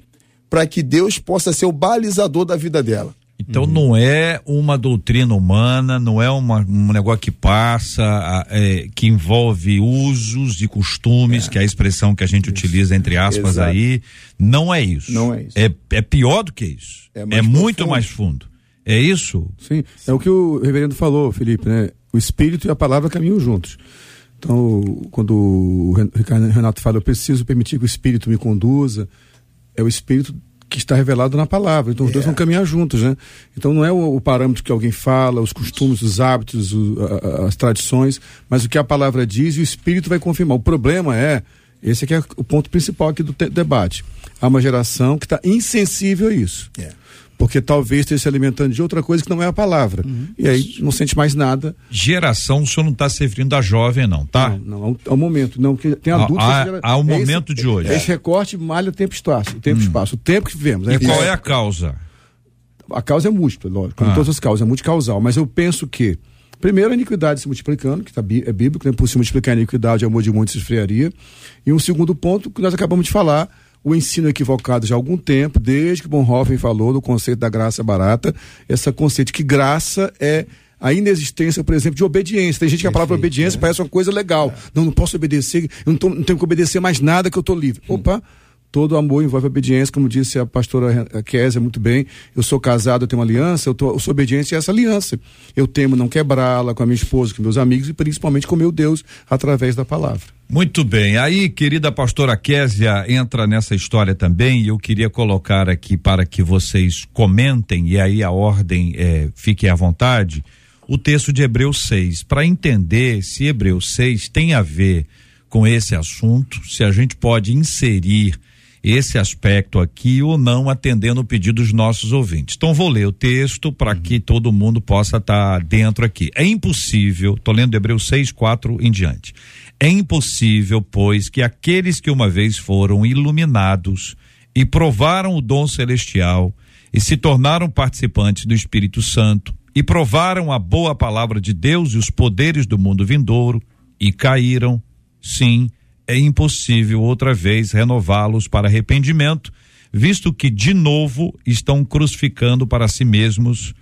Speaker 5: para que Deus possa ser o balizador da vida dela.
Speaker 1: Então não é uma doutrina humana, não é uma, um negócio que passa, é, que envolve usos e costumes, que é a expressão que a gente utiliza entre aspas
Speaker 5: Exato.
Speaker 1: aí. Não é isso.
Speaker 5: Não é isso.
Speaker 1: É, é pior do que isso.
Speaker 5: É
Speaker 1: É,
Speaker 5: mais
Speaker 1: muito
Speaker 5: profundo.
Speaker 1: mais fundo. É isso?
Speaker 2: Sim, é o que o reverendo falou, Felipe, né? O espírito e a palavra caminham juntos. Então, quando o Renato fala, eu preciso permitir que o espírito me conduza, é o espírito que está revelado na palavra. Então, os dois vão caminhar juntos, né? Então, não é o, o parâmetro que alguém fala, os costumes, os hábitos, o- a- a- as tradições, mas o que a palavra diz e o espírito vai confirmar. O problema é Esse aqui é o ponto principal aqui do te- debate. Há uma geração que está insensível a isso.
Speaker 5: É.
Speaker 2: Porque talvez esteja se alimentando de outra coisa que não é a palavra. E aí não sente mais nada.
Speaker 1: Geração, o senhor não está se referindo à jovem, não, tá?
Speaker 2: Não, não, ao, momento. Não, porque tem adultos. gera-
Speaker 1: ao
Speaker 2: é
Speaker 1: momento
Speaker 2: esse-
Speaker 1: de hoje.
Speaker 2: é Esse recorte malha o tempo e espaço. O tempo e espaço. O tempo que vivemos.
Speaker 1: E
Speaker 2: É-
Speaker 1: qual é a causa?
Speaker 2: A causa é múltipla, lógico, como
Speaker 1: Ah.
Speaker 2: todas as causas, é multicausal. Mas eu penso que, primeiro, a iniquidade se multiplicando, que tá, é bíblico, né? por se multiplicar a iniquidade, o amor de muitos se esfriaria. E um segundo ponto, que nós acabamos de falar, o ensino equivocado já há algum tempo, desde que Bonhoeffer falou do conceito da graça barata, esse conceito que graça é a inexistência, por exemplo, de obediência. Tem gente que a palavra obediência parece uma coisa legal. Não, não posso obedecer, eu não, tô- não tenho que obedecer mais nada que eu estou livre. Opa! Todo amor envolve obediência, como disse a pastora Késia muito bem. Eu sou casado, eu tenho uma aliança, eu, tô, eu sou obediente a essa aliança. Eu temo não quebrá-la com a minha esposa, com meus amigos e principalmente com meu Deus através da palavra.
Speaker 1: Muito bem. Aí, querida pastora Késia entra nessa história também e eu queria colocar aqui para que vocês comentem e aí a ordem é, fique à vontade, o texto de Hebreus 6, para entender se Hebreus 6 tem a ver com esse assunto, se a gente pode inserir esse aspecto aqui ou não, atendendo o pedido dos nossos ouvintes. Então, vou ler o texto para que todo mundo possa estar dentro aqui. É impossível, estou lendo Hebreus 6, 4 em diante. É impossível, pois, que aqueles que uma vez foram iluminados e provaram o dom celestial e se tornaram participantes do Espírito Santo e provaram a boa palavra de Deus e os poderes do mundo vindouro e caíram, sim, é impossível outra vez renová-los para arrependimento, visto que de novo estão crucificando para si mesmos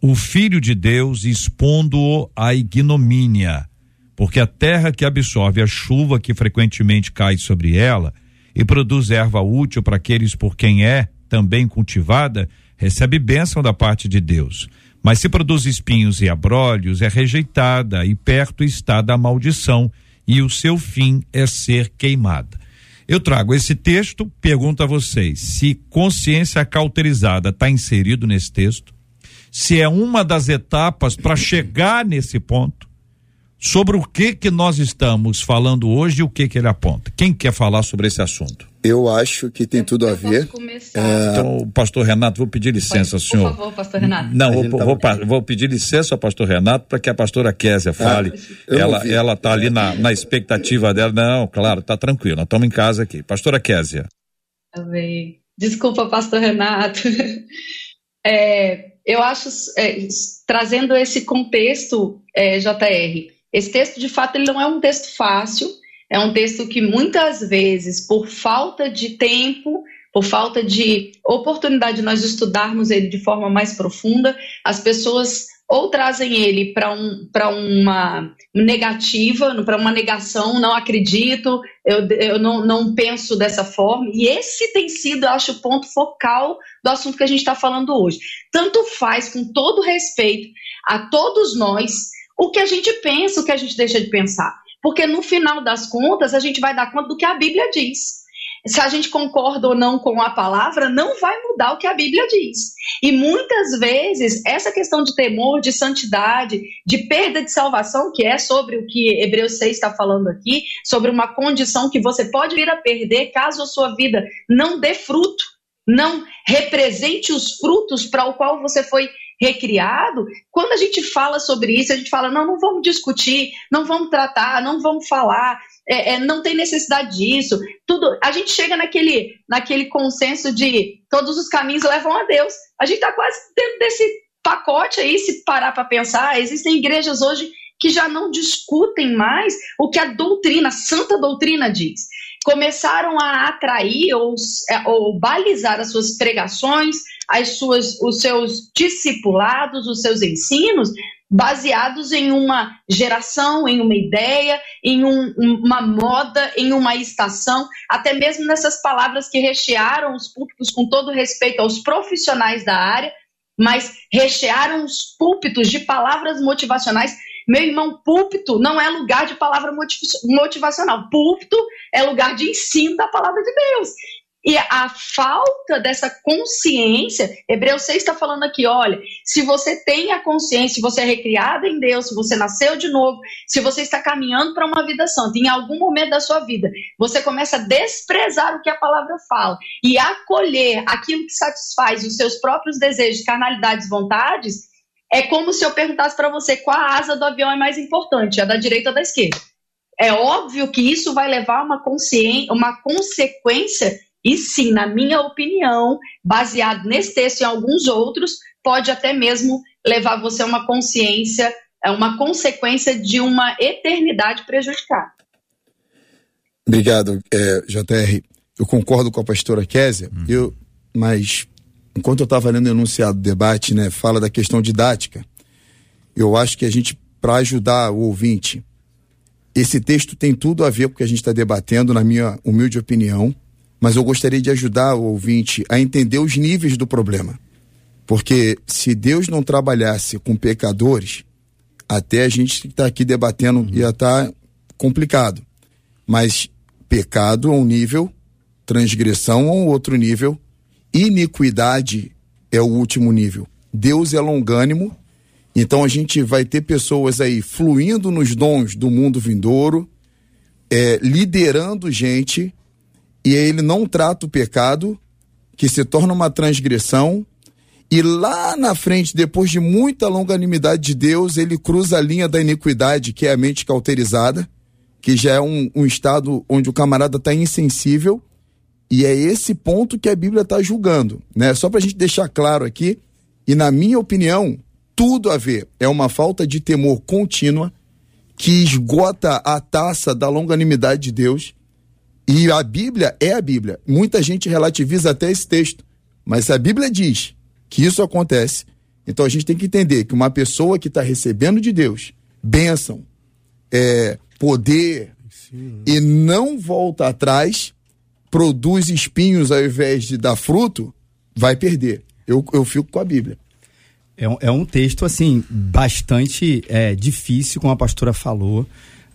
Speaker 1: o Filho de Deus expondo-o à ignomínia. Porque a terra que absorve a chuva que frequentemente cai sobre ela e produz erva útil para aqueles por quem é também cultivada, recebe bênção da parte de Deus. Mas se produz espinhos e abrolhos, é rejeitada e perto está da maldição, e o seu fim é ser queimada. Eu trago esse texto, pergunto a vocês se consciência cauterizada está inserido nesse texto, se é uma das etapas para chegar nesse ponto, sobre o que que nós estamos falando hoje e o que que ele aponta. Quem quer falar sobre esse assunto?
Speaker 5: Eu acho que tem tudo a
Speaker 3: Eu
Speaker 5: ver.
Speaker 3: Começar.
Speaker 1: Então, pastor Renato, vou pedir licença,
Speaker 3: Por
Speaker 1: senhor.
Speaker 3: favor, pastor Renato.
Speaker 1: Não, vou,
Speaker 5: gente
Speaker 1: vou, vou pedir licença ao pastor Renato para que a pastora Késia fale.
Speaker 5: eu
Speaker 1: ela
Speaker 5: ouvi.
Speaker 1: ela tá ali na, na expectativa dela. Não, claro, tá tranquilo. Nós estamos em casa aqui. Pastora Késia.
Speaker 3: Amém. Desculpa, pastor Renato. (laughs) É, eu acho, é, trazendo esse contexto, é, JR, esse texto, de fato, ele não é um texto fácil, é um texto que muitas vezes, por falta de tempo, por falta de oportunidade de nós estudarmos ele de forma mais profunda, as pessoas ou trazem ele para um, uma negativa, para uma negação, não acredito, eu, eu não, não penso dessa forma. E esse tem sido, acho, o ponto focal do assunto que a gente está falando hoje. Tanto faz, com todo respeito a todos nós, o que a gente pensa, o que a gente deixa de pensar. Porque no final das contas, a gente vai dar conta do que a Bíblia diz. Se a gente concorda ou não com a palavra, não vai mudar o que a Bíblia diz. E muitas vezes, essa questão de temor, de santidade, de perda de salvação, que é sobre o que Hebreus 6 está falando aqui, sobre uma condição que você pode vir a perder caso a sua vida não dê fruto, não represente os frutos para o qual você foi recriado. Quando a gente fala sobre isso, a gente fala: não, não vamos discutir, não vamos tratar, não vamos falar, é, é, não tem necessidade disso. Tudo, a gente chega naquele, naquele consenso de todos os caminhos levam a Deus. A gente está quase dentro desse pacote aí, se parar para pensar. Existem igrejas hoje que já não discutem mais o que a doutrina, a santa doutrina diz. Começaram a atrair ou, é, ou balizar as suas pregações, as suas, os seus discipulados, os seus ensinos, baseados em uma geração, em uma ideia, em um, uma moda, em uma estação, até mesmo nessas palavras que rechearam os púlpitos, com todo respeito aos profissionais da área, mas rechearam os púlpitos de palavras motivacionais. Meu irmão, púlpito não é lugar de palavra motivacional. Púlpito é lugar de ensino da palavra de Deus. E a falta dessa consciência, Hebreus 6 está falando aqui: olha, se você tem a consciência, se você é recriado em Deus, se você nasceu de novo, se você está caminhando para uma vida santa, em algum momento da sua vida, você começa a desprezar o que a palavra fala e acolher aquilo que satisfaz os seus próprios desejos, carnalidades, vontades, é como se eu perguntasse para você qual a asa do avião é mais importante, a da direita ou da esquerda. É óbvio que isso vai levar uma, uma consequência e sim, na minha opinião, baseado nesse texto e em alguns outros, pode até mesmo levar você a uma consciência, a uma consequência de uma eternidade prejudicada.
Speaker 5: Obrigado, é, JR. Eu concordo com a pastora Késia, uhum. eu, mas enquanto eu estava lendo o enunciado do debate, né, fala da questão didática. Eu acho que a gente, para ajudar o ouvinte, esse texto tem tudo a ver com o que a gente está debatendo, na minha humilde opinião mas eu gostaria de ajudar o ouvinte a entender os níveis do problema. Porque se Deus não trabalhasse com pecadores, até a gente está aqui debatendo uhum. ia estar tá complicado. Mas pecado a um nível, transgressão a um outro nível, iniquidade é o último nível. Deus é longânimo, então a gente vai ter pessoas aí fluindo nos dons do mundo vindouro, é, liderando gente e ele não trata o pecado, que se torna uma transgressão, e lá na frente, depois de muita longanimidade de Deus, ele cruza a linha da iniquidade, que é a mente cauterizada, que já é um, um estado onde o camarada está insensível, e é esse ponto que a Bíblia está julgando, né? Só para a gente deixar claro aqui, e na minha opinião, tudo a ver. É uma falta de temor contínua que esgota a taça da longanimidade de Deus e a Bíblia é a Bíblia. Muita gente relativiza até esse texto. Mas a Bíblia diz que isso acontece. Então a gente tem que entender que uma pessoa que está recebendo de Deus bênção, é, poder Sim. e não volta atrás, produz espinhos ao invés de dar fruto, vai perder. Eu, eu fico com a Bíblia.
Speaker 4: É um, é um texto, assim, bastante é, difícil, como a pastora falou.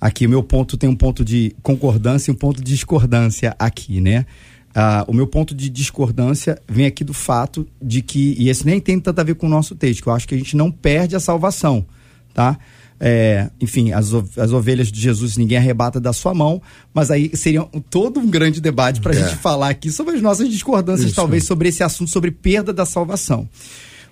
Speaker 4: Aqui o meu ponto tem um ponto de concordância e um ponto de discordância aqui, né? Ah, o meu ponto de discordância vem aqui do fato de que, e esse nem tem tanto a ver com o nosso texto, que eu acho que a gente não perde a salvação, tá? É, enfim, as, as ovelhas de Jesus ninguém arrebata da sua mão, mas aí seria todo um grande debate para a é. gente falar aqui sobre as nossas discordâncias, Isso. talvez, sobre esse assunto, sobre perda da salvação.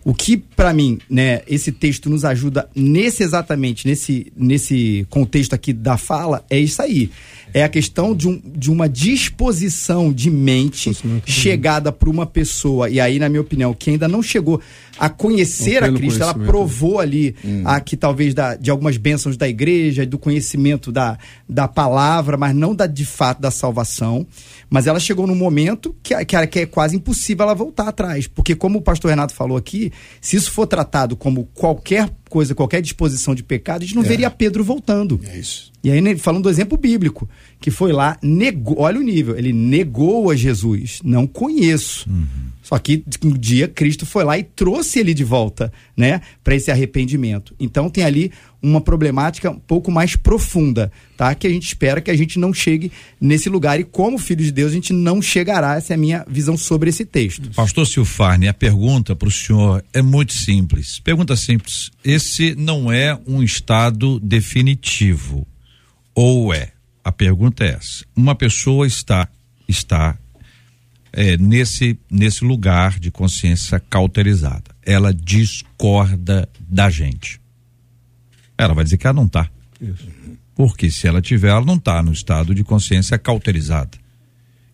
Speaker 4: O que, para mim, né, esse texto nos ajuda nesse exatamente, nesse, nesse contexto aqui da fala, é isso aí. É a questão de, um, de uma disposição de mente chegada por uma pessoa, e aí, na minha opinião, que ainda não chegou a conhecer a Cristo, ela provou ali hum. aqui, talvez, da, de algumas bênçãos da igreja, do conhecimento da, da palavra, mas não da, de fato da salvação. Mas ela chegou num momento que, que, que é quase impossível ela voltar atrás. Porque, como o pastor Renato falou aqui, se isso for tratado como qualquer coisa, qualquer disposição de pecado, a gente não é. veria Pedro voltando.
Speaker 5: É isso.
Speaker 4: E aí, falando do exemplo bíblico, que foi lá, negou, olha o nível, ele negou a Jesus. Não conheço. Uhum. Só que um dia Cristo foi lá e trouxe ele de volta, né, para esse arrependimento. Então tem ali uma problemática um pouco mais profunda, tá? Que a gente espera que a gente não chegue nesse lugar e como filho de Deus a gente não chegará. Essa é a minha visão sobre esse texto.
Speaker 1: Pastor Silfarne, a pergunta para o senhor é muito simples. Pergunta simples. Esse não é um estado definitivo ou é? A pergunta é essa. Uma pessoa está está é, nesse, nesse lugar de consciência cauterizada. Ela discorda da gente. Ela vai dizer que ela não está. Porque se ela tiver, ela não está no estado de consciência cauterizada.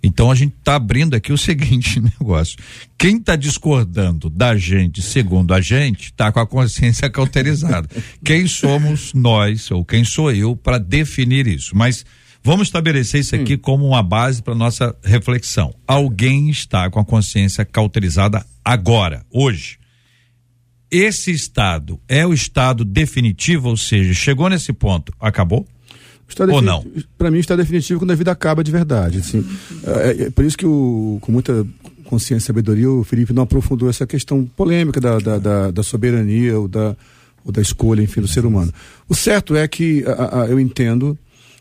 Speaker 1: Então a gente está abrindo aqui o (laughs) seguinte negócio. Quem está discordando da gente, segundo a gente, está com a consciência cauterizada. (laughs) quem somos nós, ou quem sou eu, para definir isso? Mas Vamos estabelecer isso aqui hum. como uma base para nossa reflexão. Alguém está com a consciência cauterizada agora, hoje. Esse estado é o estado definitivo, ou seja, chegou nesse ponto, acabou? Ou não?
Speaker 2: Para mim está definitivo quando a vida acaba de verdade. Assim, é, é, por isso que o, com muita consciência e sabedoria o Felipe não aprofundou essa questão polêmica da, da, da, da soberania ou da, ou da escolha, enfim, do ser humano. O certo é que a, a, eu entendo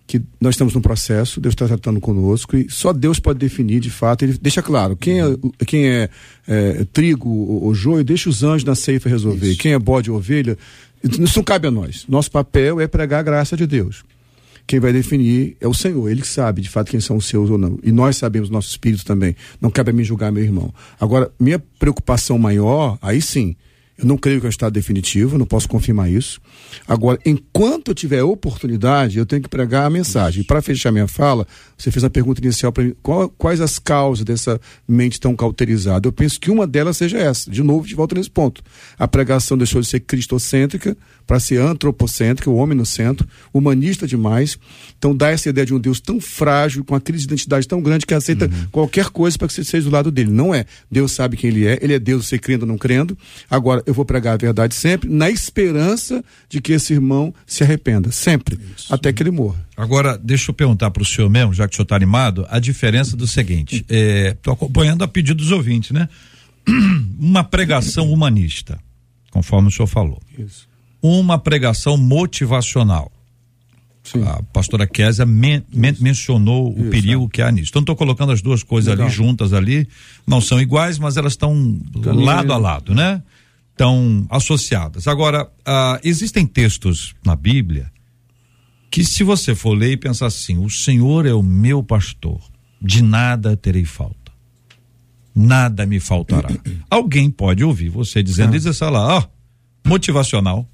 Speaker 2: que nós estamos num processo, Deus está tratando conosco e só Deus pode definir de fato. Ele deixa claro quem é, quem é, é trigo ou, ou joio, deixa os anjos na ceifa resolver. Isso. Quem é bode ou ovelha, isso não cabe a nós. Nosso papel é pregar a graça de Deus. Quem vai definir é o Senhor, Ele que sabe de fato quem são os seus ou não. E nós sabemos, nosso espírito também. Não cabe a mim julgar meu irmão. Agora, minha preocupação maior, aí sim, eu não creio que é um estado definitivo, não posso confirmar isso. Agora, enquanto eu tiver oportunidade, eu tenho que pregar a mensagem. Para fechar minha fala, você fez a pergunta inicial para mim: qual, quais as causas dessa mente tão cauterizada? Eu penso que uma delas seja essa. De novo, de volta nesse ponto. A pregação deixou de ser cristocêntrica para ser antropocêntrica, o homem no centro, humanista demais. Então dá essa ideia de um Deus tão frágil, com a crise de identidade tão grande que aceita uhum. qualquer coisa para que você seja do lado dele. Não é. Deus sabe quem ele é, ele é Deus, você crendo ou não crendo. Agora, eu vou pregar a verdade sempre, na esperança de que esse irmão se arrependa, sempre, Isso. até que ele morra.
Speaker 1: Agora, deixa eu perguntar para o senhor mesmo, já que o senhor está animado, a diferença do seguinte: estou é, acompanhando a pedido dos ouvintes, né? (clears throat) Uma pregação humanista, conforme o senhor falou. Isso. Uma pregação motivacional. Sim. A pastora Késia men, men, mencionou Isso, o perigo é. que há nisso. Então, estou colocando as duas coisas Legal. ali juntas ali. Não são iguais, mas elas estão lado a lado, né? Estão associadas. Agora, uh, existem textos na Bíblia que se você for ler e pensar assim, o Senhor é o meu pastor, de nada terei falta. Nada me faltará. (clears throat) Alguém pode ouvir você dizendo isso, sei lá, ó, motivacional.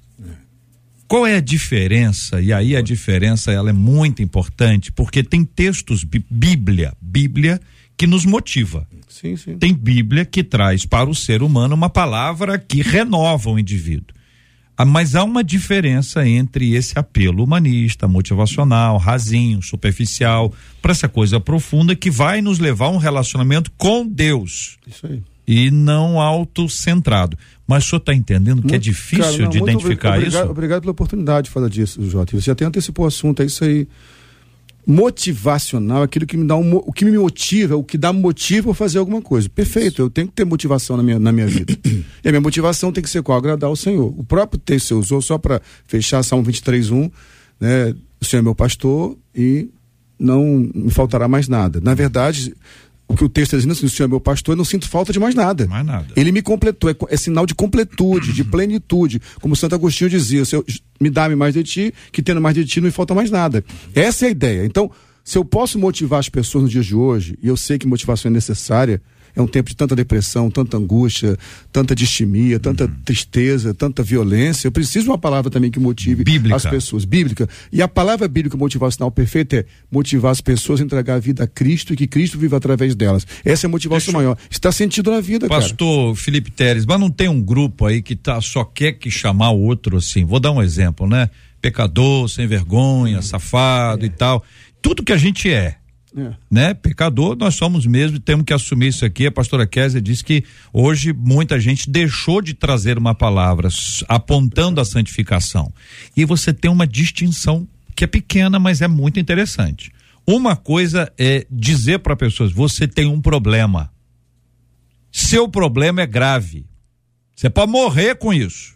Speaker 1: Qual é a diferença? E aí a diferença ela é muito importante, porque tem textos Bíblia, Bíblia que nos motiva.
Speaker 2: Sim, sim.
Speaker 1: Tem Bíblia que traz para o ser humano uma palavra que renova o indivíduo. Ah, mas há uma diferença entre esse apelo humanista, motivacional, rasinho, superficial, para essa coisa profunda que vai nos levar a um relacionamento com Deus.
Speaker 2: Isso aí.
Speaker 1: E não autocentrado. Mas o senhor está entendendo muito, que é difícil cara, não, de identificar
Speaker 2: obrigado,
Speaker 1: isso?
Speaker 2: Obrigado pela oportunidade de falar disso, Jota. Você até antecipou o assunto, é isso aí motivacional, aquilo que me dá um, o que me motiva, o que dá motivo a fazer alguma coisa. Perfeito, eu tenho que ter motivação na minha, na minha vida. (coughs) e a minha motivação tem que ser qual? Agradar ao Senhor. O próprio texto você usou, só para fechar Salmo 23.1, né? O Senhor é meu pastor e não me faltará mais nada. Na verdade, o que o texto está dizendo assim, o Senhor é meu pastor, eu não sinto falta de mais nada.
Speaker 1: Mais nada.
Speaker 2: Ele me completou, é, é sinal de completude, de plenitude. Como Santo Agostinho dizia, Senhor, me dá-me mais de ti, que tendo mais de ti não me falta mais nada. Essa é a ideia. Então, se eu posso motivar as pessoas nos dias de hoje, e eu sei que motivação é necessária, é um tempo de tanta depressão, tanta angústia, tanta distimia, tanta uhum. tristeza, tanta violência. Eu preciso de uma palavra também que motive
Speaker 1: bíblica.
Speaker 2: as pessoas. Bíblica. E a palavra bíblica motivacional perfeita é motivar as pessoas a entregar a vida a Cristo e que Cristo viva através delas. Essa é a motivação Deixa... maior. Está sentido na vida,
Speaker 1: Pastor cara. Felipe Teres, mas não tem um grupo aí que tá, só quer que chamar o outro assim. Vou dar um exemplo, né? Pecador, sem vergonha, é. safado é. e tal. Tudo que a gente é é. Né? Pecador, nós somos mesmo, temos que assumir isso aqui. A pastora Kézia disse que hoje muita gente deixou de trazer uma palavra apontando a santificação. E você tem uma distinção que é pequena, mas é muito interessante. Uma coisa é dizer para pessoas: você tem um problema. Seu problema é grave. Você pode morrer com isso.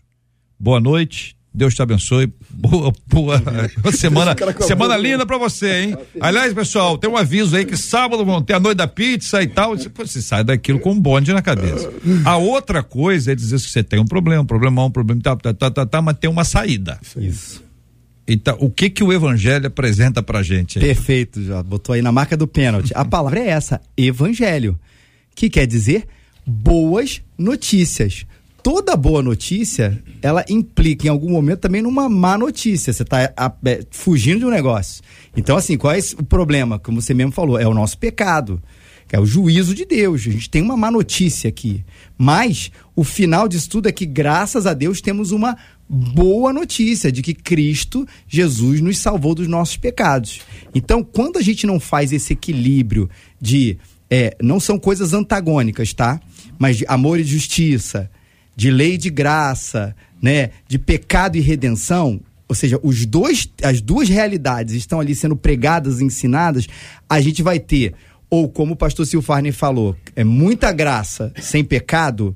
Speaker 1: Boa noite, Deus te abençoe. Boa, boa (laughs) semana, semana linda para você, hein? (laughs) Aliás, pessoal, tem um aviso aí que sábado vão ter a noite da pizza e tal. Você, você sai daquilo com um bonde na cabeça. A outra coisa é dizer que você tem um problema, um problemão, um problema, tá, tá, tá, tá, tá, mas tem uma saída.
Speaker 2: Isso.
Speaker 1: Então, o que que o evangelho apresenta pra gente aí?
Speaker 4: Perfeito, já botou aí na marca do pênalti. A palavra é essa, evangelho, que quer dizer boas notícias toda boa notícia, ela implica em algum momento também numa má notícia. Você está é, fugindo de um negócio. Então, assim, qual é o problema? Como você mesmo falou, é o nosso pecado. É o juízo de Deus. A gente tem uma má notícia aqui. Mas o final disso tudo é que, graças a Deus, temos uma boa notícia de que Cristo, Jesus, nos salvou dos nossos pecados. Então, quando a gente não faz esse equilíbrio de. É, não são coisas antagônicas, tá? Mas de amor e justiça, de lei de graça, né, de pecado e redenção, ou seja, os dois, as duas realidades estão ali sendo pregadas, ensinadas, a gente vai ter, ou como o pastor Silfarne falou, é muita graça sem pecado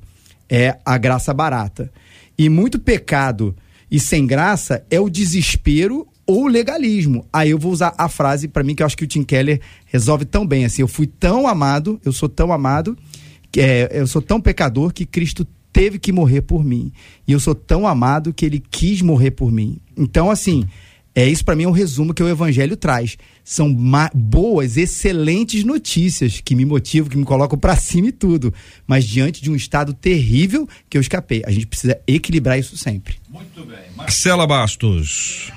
Speaker 4: é a graça barata. E muito pecado e sem graça é o desespero ou legalismo. Aí eu vou usar a frase para mim que eu acho que o Tim Keller resolve tão bem assim. Eu fui tão amado, eu sou tão amado, é, eu sou tão pecador que Cristo teve que morrer por mim. E eu sou tão amado que ele quis morrer por mim. Então, assim, é isso para mim é um resumo que o evangelho traz. São boas, excelentes notícias que me motivam, que me colocam para cima e tudo, mas diante de um estado terrível que eu escapei. A gente precisa equilibrar isso sempre.
Speaker 1: Muito bem. Marcela Bastos.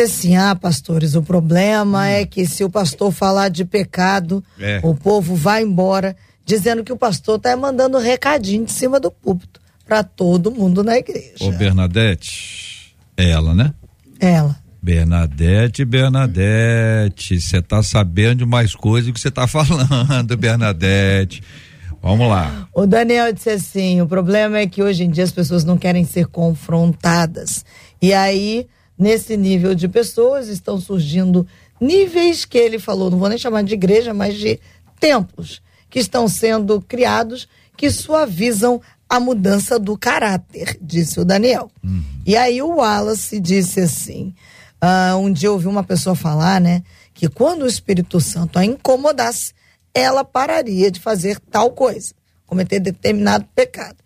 Speaker 6: Assim, ah, pastores, o problema hum. é que se o pastor falar de pecado, é. o povo vai embora, dizendo que o pastor tá mandando recadinho de cima do púlpito para todo mundo na igreja.
Speaker 1: Ô Bernadette, é ela, né?
Speaker 6: Ela.
Speaker 1: Bernadette, Bernadette, você tá sabendo de mais coisas que você tá (laughs) falando, Bernadette. Vamos lá.
Speaker 6: O Daniel disse assim: o problema é que hoje em dia as pessoas não querem ser confrontadas. E aí, nesse nível de pessoas, estão surgindo níveis que ele falou, não vou nem chamar de igreja, mas de templos, que estão sendo criados que suavizam a mudança do caráter, disse o Daniel. Uhum. E aí o Wallace disse assim: Uh, um dia eu ouvi uma pessoa falar, né, que quando o Espírito Santo a incomodasse, ela pararia de fazer tal coisa, cometer determinado pecado.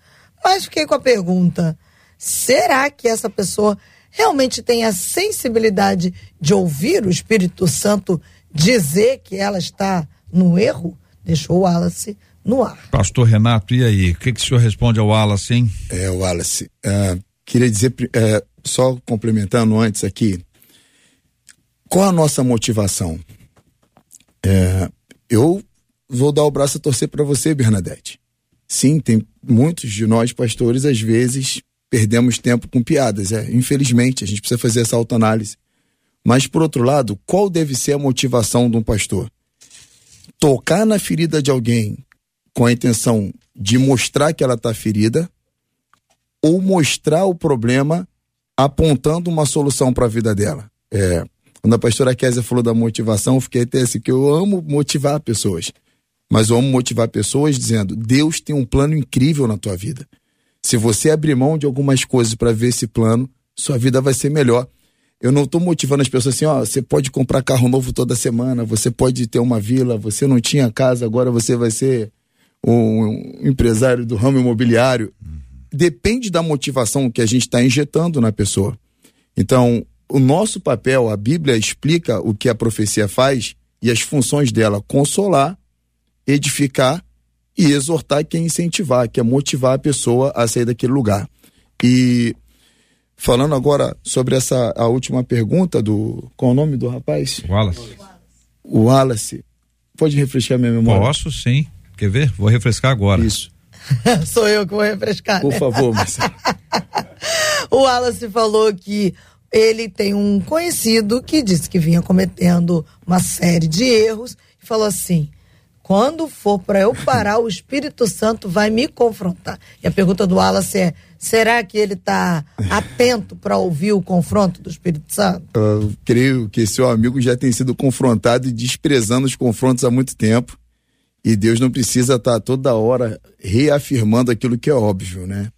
Speaker 6: Mas fiquei com a pergunta: será que essa pessoa realmente tem a sensibilidade de ouvir o Espírito Santo dizer que ela está no erro? Deixou o Wallace no ar.
Speaker 1: Pastor Renato, e aí? O que, que o senhor responde ao Wallace, hein?
Speaker 5: É, Wallace, uh, queria dizer, uh, só complementando antes aqui, qual a nossa motivação? É, eu vou dar o braço a torcer para você, Bernadette. Sim, tem muitos de nós, pastores, às vezes perdemos tempo com piadas. É, infelizmente, a gente precisa fazer essa autoanálise. Mas, por outro lado, qual deve ser a motivação de um pastor? Tocar na ferida de alguém com a intenção de mostrar que ela está ferida ou mostrar o problema apontando uma solução para a vida dela? É, quando a pastora Kézia falou da motivação, eu fiquei até assim, que eu amo motivar pessoas. Mas eu amo motivar pessoas dizendo: Deus tem um plano incrível na tua vida. Se você abrir mão de algumas coisas para ver esse plano, sua vida vai ser melhor. Eu não estou motivando as pessoas assim, ó, você pode comprar carro novo toda semana, você pode ter uma vila, você não tinha casa, agora você vai ser um empresário do ramo imobiliário. Depende da motivação que a gente está injetando na pessoa. Então, o nosso papel, a Bíblia explica o que a profecia faz e as funções dela: consolar, edificar e exortar que é incentivar, que é motivar a pessoa a sair daquele lugar. E falando agora sobre essa a última pergunta do qual é o nome do rapaz?
Speaker 1: Wallace.
Speaker 5: O Wallace. Pode refrescar minha memória?
Speaker 1: Posso, sim. Quer ver? Vou refrescar agora.
Speaker 5: Isso. (laughs)
Speaker 6: Sou eu que vou refrescar.
Speaker 5: Por né? favor, Marcelo. (laughs)
Speaker 6: o Wallace falou que ele tem um conhecido que disse que vinha cometendo uma série de erros e falou assim: quando for para eu parar, o Espírito Santo vai me confrontar. E a pergunta do Wallace é: será que ele está atento para ouvir o confronto do Espírito Santo?
Speaker 5: Eu creio que seu amigo já tem sido confrontado e desprezando os confrontos há muito tempo. E Deus não precisa estar tá toda hora reafirmando aquilo que é óbvio, né?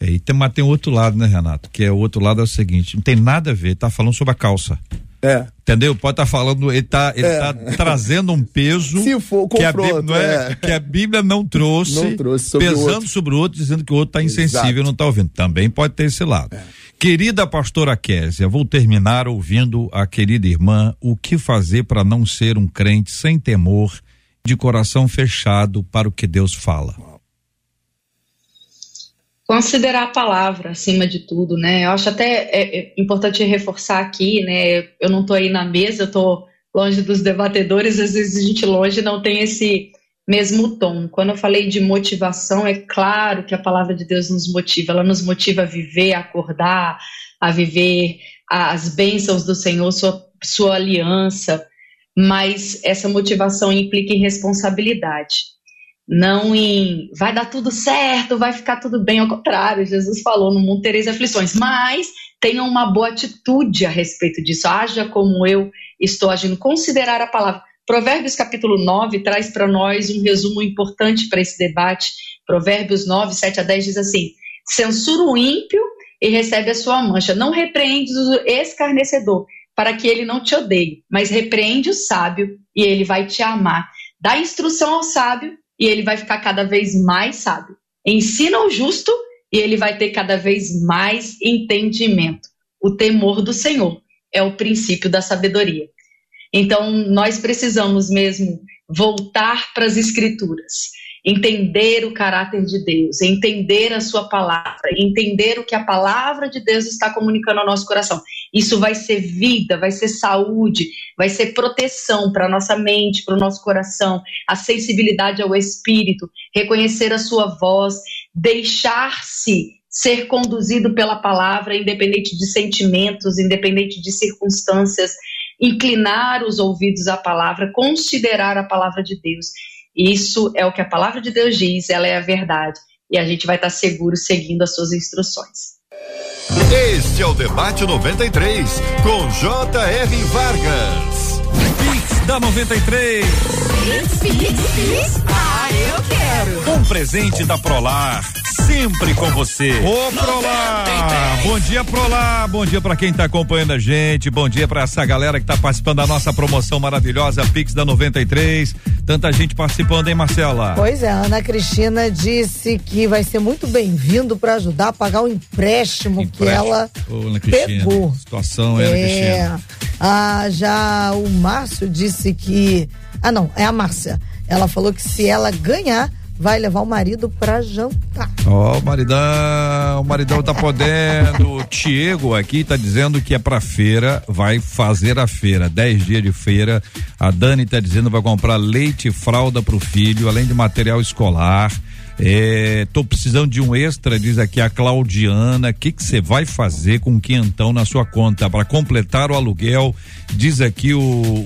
Speaker 1: É, e tem, mas tem outro lado, né, Renato? Que é o outro lado é o seguinte, não tem nada a ver, tá falando sobre a calça.
Speaker 5: É.
Speaker 1: Entendeu? Pode estar tá falando, ele tá, ele é. tá trazendo um peso
Speaker 5: for,
Speaker 1: que, a Bíblia, não é, é. que a Bíblia não trouxe,
Speaker 5: não trouxe sobre
Speaker 1: pesando o sobre o outro, dizendo que o outro está insensível e não está ouvindo. Também pode ter esse lado. É. Querida pastora Késia, vou terminar ouvindo a querida irmã o que fazer para não ser um crente sem temor, de coração fechado para o que Deus fala
Speaker 3: considerar a palavra acima de tudo, né? Eu acho até é, é importante reforçar aqui, né? Eu não estou aí na mesa, eu estou longe dos debatedores, às vezes a gente longe não tem esse mesmo tom. Quando eu falei de motivação, é claro que a palavra de Deus nos motiva, ela nos motiva a viver, a acordar, a viver as bênçãos do Senhor, sua, sua aliança, mas essa motivação implica em responsabilidade não em vai dar tudo certo, vai ficar tudo bem, ao contrário, Jesus falou, no mundo tereis aflições, mas tenham uma boa atitude a respeito disso, haja como eu estou agindo, considerar a palavra. Provérbios capítulo 9 traz para nós um resumo importante para esse debate. Provérbios 9, 7 a 10 diz assim: censura o ímpio e recebe a sua mancha, não repreende o escarnecedor, para que ele não te odeie, mas repreende o sábio e ele vai te amar. Dá instrução ao sábio e ele vai ficar cada vez mais sábio. Ensina o justo e ele vai ter cada vez mais entendimento. O temor do Senhor é o princípio da sabedoria. Então, nós precisamos mesmo voltar para as Escrituras, entender o caráter de Deus, entender a Sua palavra, entender o que a palavra de Deus está comunicando ao nosso coração. Isso vai ser vida, vai ser saúde, vai ser proteção para nossa mente, para o nosso coração, a sensibilidade ao Espírito, reconhecer a Sua voz, deixar-se ser conduzido pela palavra, independente de sentimentos, independente de circunstâncias, inclinar os ouvidos à palavra, considerar a palavra de Deus. Isso é o que a palavra de Deus diz, ela é a verdade. E a gente vai estar seguro seguindo as suas instruções.
Speaker 7: Este é o Debate 93, com J.R. Vargas.
Speaker 1: Pix da 93.
Speaker 8: Pix, pix, pix. Ah, eu quero.
Speaker 1: Um presente da Prolar, sempre com você. Ô Prolar, bom dia Prolar, bom dia para quem tá acompanhando a gente, bom dia para essa galera que tá participando da nossa promoção maravilhosa Pix da 93. Tanta gente participando, hein, Marcela?
Speaker 6: Pois é, a Ana Cristina disse que vai ser muito bem-vindo para ajudar a pagar o empréstimo, que ela
Speaker 1: Ô, Ana Cristina,
Speaker 6: pegou.
Speaker 1: Situação, é, Ana Cristina.
Speaker 6: É, ah, já o Márcio disse que. Ah, não, é a Márcia. Ela falou que se ela ganhar, vai levar o marido pra jantar.
Speaker 1: Ó, o maridão, o maridão tá podendo. O Tiago aqui tá dizendo que é pra feira, vai fazer a feira, 10 dias de feira. A Dani tá dizendo vai comprar leite e fralda pro filho, além de material escolar. É, tô precisando de um extra, diz aqui a Claudiana. O que você vai fazer com quinhentão na sua conta para completar o aluguel? Diz aqui o,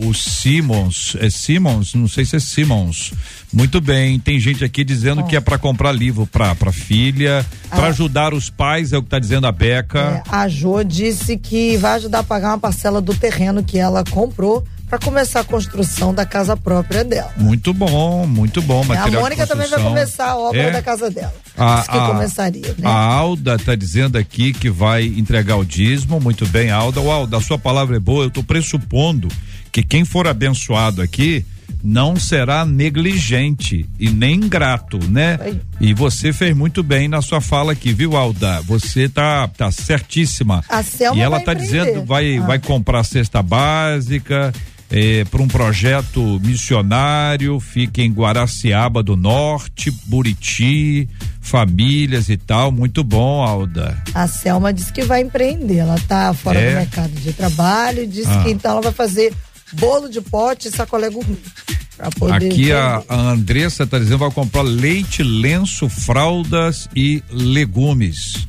Speaker 1: o Simons, é Simons, não sei se é Simons. Muito bem, tem gente aqui dizendo que é para comprar livro para para filha, para
Speaker 6: Ah.
Speaker 1: ajudar os pais, é o que tá dizendo a Beca.
Speaker 6: É, a Jo disse que vai ajudar a pagar uma parcela do terreno que ela comprou para começar a construção da casa própria dela.
Speaker 1: Muito bom, muito bom.
Speaker 6: A Mônica também vai começar a obra
Speaker 1: É?
Speaker 6: da casa dela.
Speaker 1: A,
Speaker 6: Disse que
Speaker 1: a-
Speaker 6: começaria, né?
Speaker 1: a Alda tá dizendo aqui que vai entregar o dízimo. Muito bem, Alda. Ô, Alda, a sua palavra é boa. Eu tô pressupondo que quem for abençoado aqui não será negligente e nem ingrato, né?
Speaker 6: Aí.
Speaker 1: E você fez muito bem na sua fala aqui, viu, Alda? Você tá, tá certíssima.
Speaker 6: A Selma
Speaker 1: e ela
Speaker 6: vai
Speaker 1: tá
Speaker 6: empreender.
Speaker 1: dizendo vai,
Speaker 6: Ah.
Speaker 1: vai comprar cesta básica. Para um projeto missionário, fica em Guaraciaba do Norte, Buriti, famílias e tal. Muito bom, Alda.
Speaker 6: A Selma disse que vai empreender. Ela tá fora
Speaker 1: É?
Speaker 6: do mercado de trabalho disse
Speaker 1: Ah.
Speaker 6: que então ela vai fazer bolo de pote e sacolé gourmet.
Speaker 1: Aqui a, a Andressa está dizendo que vai comprar leite, lenço, fraldas e legumes.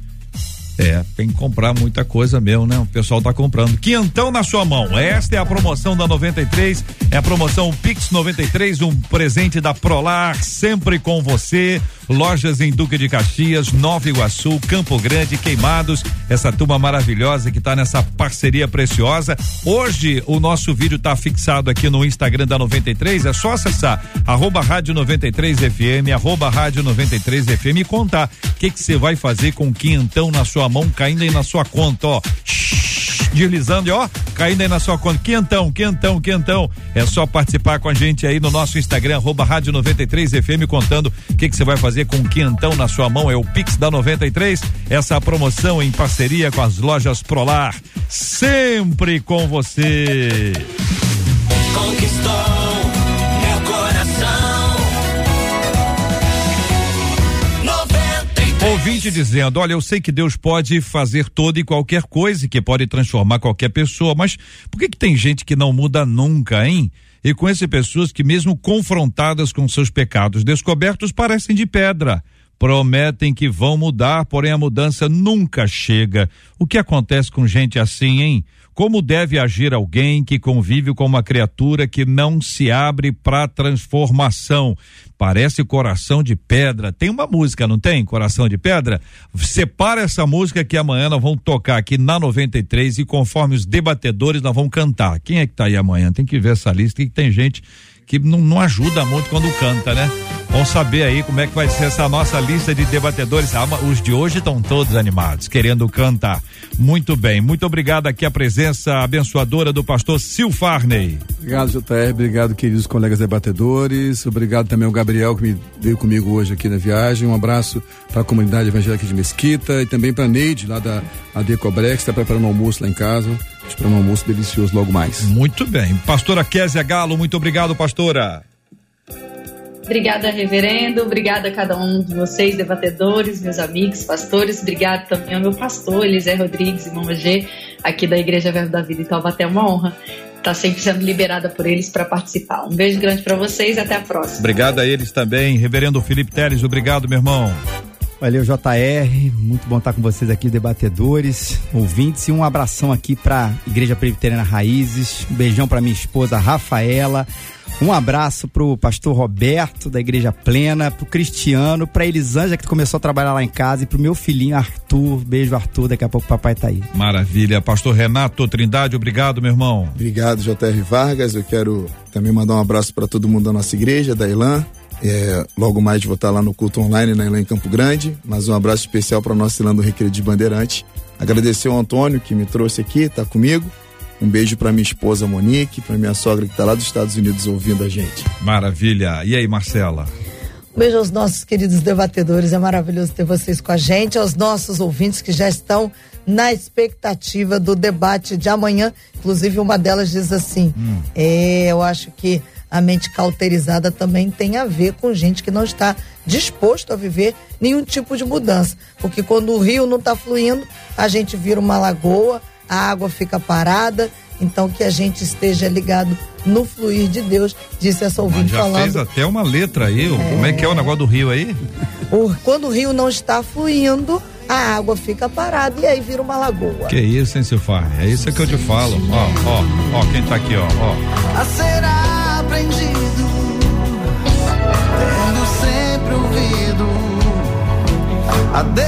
Speaker 1: É, tem que comprar muita coisa mesmo, né? O pessoal tá comprando. Quinhentão na sua mão. Esta é a promoção da 93. É a promoção Pix 93, um presente da Prolar, sempre com você. Lojas em Duque de Caxias, Nova Iguaçu, Campo Grande, Queimados. Essa turma maravilhosa que tá nessa parceria preciosa. Hoje o nosso vídeo tá fixado aqui no Instagram da 93. É só acessar arroba rádio 93 FM, arroba rádio 93 FM e contar o que que você vai fazer com quinhentão na sua mão, caindo aí na sua conta, ó. Deslizando, ó, caindo aí na sua conta. Quinhentão, quinhentão, quinhentão. É só participar com a gente aí no nosso Instagram, arroba rádio 93 FM, contando o que você vai fazer com o quinhentão na sua mão. É o Pix da 93. Essa promoção em parceria com as lojas Prolar. Sempre com você.
Speaker 9: Conquistou
Speaker 1: Ouvinte dizendo: Olha, eu sei que Deus pode fazer toda e qualquer coisa, e que pode transformar qualquer pessoa, mas por que, que tem gente que não muda nunca, hein? E conheço pessoas que, mesmo confrontadas com seus pecados descobertos, parecem de pedra. Prometem que vão mudar, porém a mudança nunca chega. O que acontece com gente assim, hein? Como deve agir alguém que convive com uma criatura que não se abre para transformação? Parece coração de pedra. Tem uma música, não tem? Coração de pedra? Separa essa música que amanhã nós vamos tocar aqui na 93 e conforme os debatedores nós vamos cantar. Quem é que tá aí amanhã? Tem que ver essa lista que tem gente que não, não ajuda muito quando canta, né? Vamos saber aí como é que vai ser essa nossa lista de debatedores. Ah, os de hoje estão todos animados, querendo cantar. Muito bem, muito obrigado aqui a presença abençoadora do pastor Sil Farney.
Speaker 2: Obrigado, JR. Obrigado, queridos colegas debatedores. Obrigado também ao Gabriel que me veio comigo hoje aqui na viagem. Um abraço para a comunidade evangélica de Mesquita e também para a Neide, lá da Adecobrex, que está preparando um almoço lá em casa. Esperando um almoço delicioso logo mais.
Speaker 1: Muito bem. Pastora Kézia Galo, muito obrigado, pastora.
Speaker 3: Obrigada, reverendo. Obrigada a cada um de vocês, debatedores, meus amigos, pastores. Obrigado também ao meu pastor, Elisé Rodrigues, irmão G, aqui da Igreja Verbo da Vida em Taubaté. É uma honra estar sempre sendo liberada por eles para participar. Um beijo grande para vocês até a próxima.
Speaker 1: Obrigado a eles também. Reverendo Felipe Teres, obrigado, meu irmão.
Speaker 4: Valeu, JR. Muito bom estar com vocês aqui, debatedores, ouvintes. E um abração aqui para Igreja Presbiteriana Raízes. Um beijão para minha esposa Rafaela. Um abraço pro pastor Roberto, da Igreja Plena, pro Cristiano, pra Elisângela, que começou a trabalhar lá em casa, e pro meu filhinho Arthur. Beijo, Arthur. Daqui a pouco o papai tá aí.
Speaker 1: Maravilha. Pastor Renato Trindade, obrigado, meu irmão.
Speaker 5: Obrigado, JR Vargas. Eu quero também mandar um abraço para todo mundo da nossa igreja, da Elan. É, logo mais vou estar lá no culto online na Elan em Campo Grande. Mas um abraço especial para nossa Elan do Recreio de Bandeirante. Agradecer ao Antônio que me trouxe aqui, tá comigo. Um beijo para minha esposa Monique, para minha sogra que está lá dos Estados Unidos ouvindo a gente.
Speaker 1: Maravilha. E aí, Marcela?
Speaker 6: Um beijo aos nossos queridos debatedores. É maravilhoso ter vocês com a gente. Aos nossos ouvintes que já estão na expectativa do debate de amanhã. Inclusive, uma delas diz assim: hum. é, eu acho que a mente cauterizada também tem a ver com gente que não está disposto a viver nenhum tipo de mudança. Porque quando o rio não está fluindo, a gente vira uma lagoa a água fica parada. Então que a gente esteja ligado no fluir de Deus, disse essa ouvinte
Speaker 1: já
Speaker 6: falando.
Speaker 1: fez até uma letra aí, é... como é que é o negócio do rio aí?
Speaker 6: O, quando o rio não está fluindo, a água fica parada e aí vira uma lagoa.
Speaker 1: Que isso, hein, Silfar? É isso que eu te falo. Ó, ó, ó, quem tá aqui, ó, ó.
Speaker 9: A ser aprendido, tendo sempre ouvido a Deus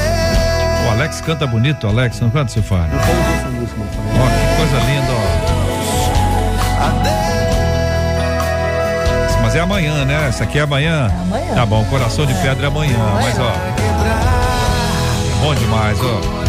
Speaker 1: Alex canta bonito, Alex, não canta, Silfar?
Speaker 2: Eu falo dessa música,
Speaker 1: Ó, que coisa linda, ó. Mas é amanhã, né? Essa aqui é amanhã. É
Speaker 6: amanhã.
Speaker 1: Tá bom, coração de pedra é amanhã, amanhã. mas ó. É bom demais, ó.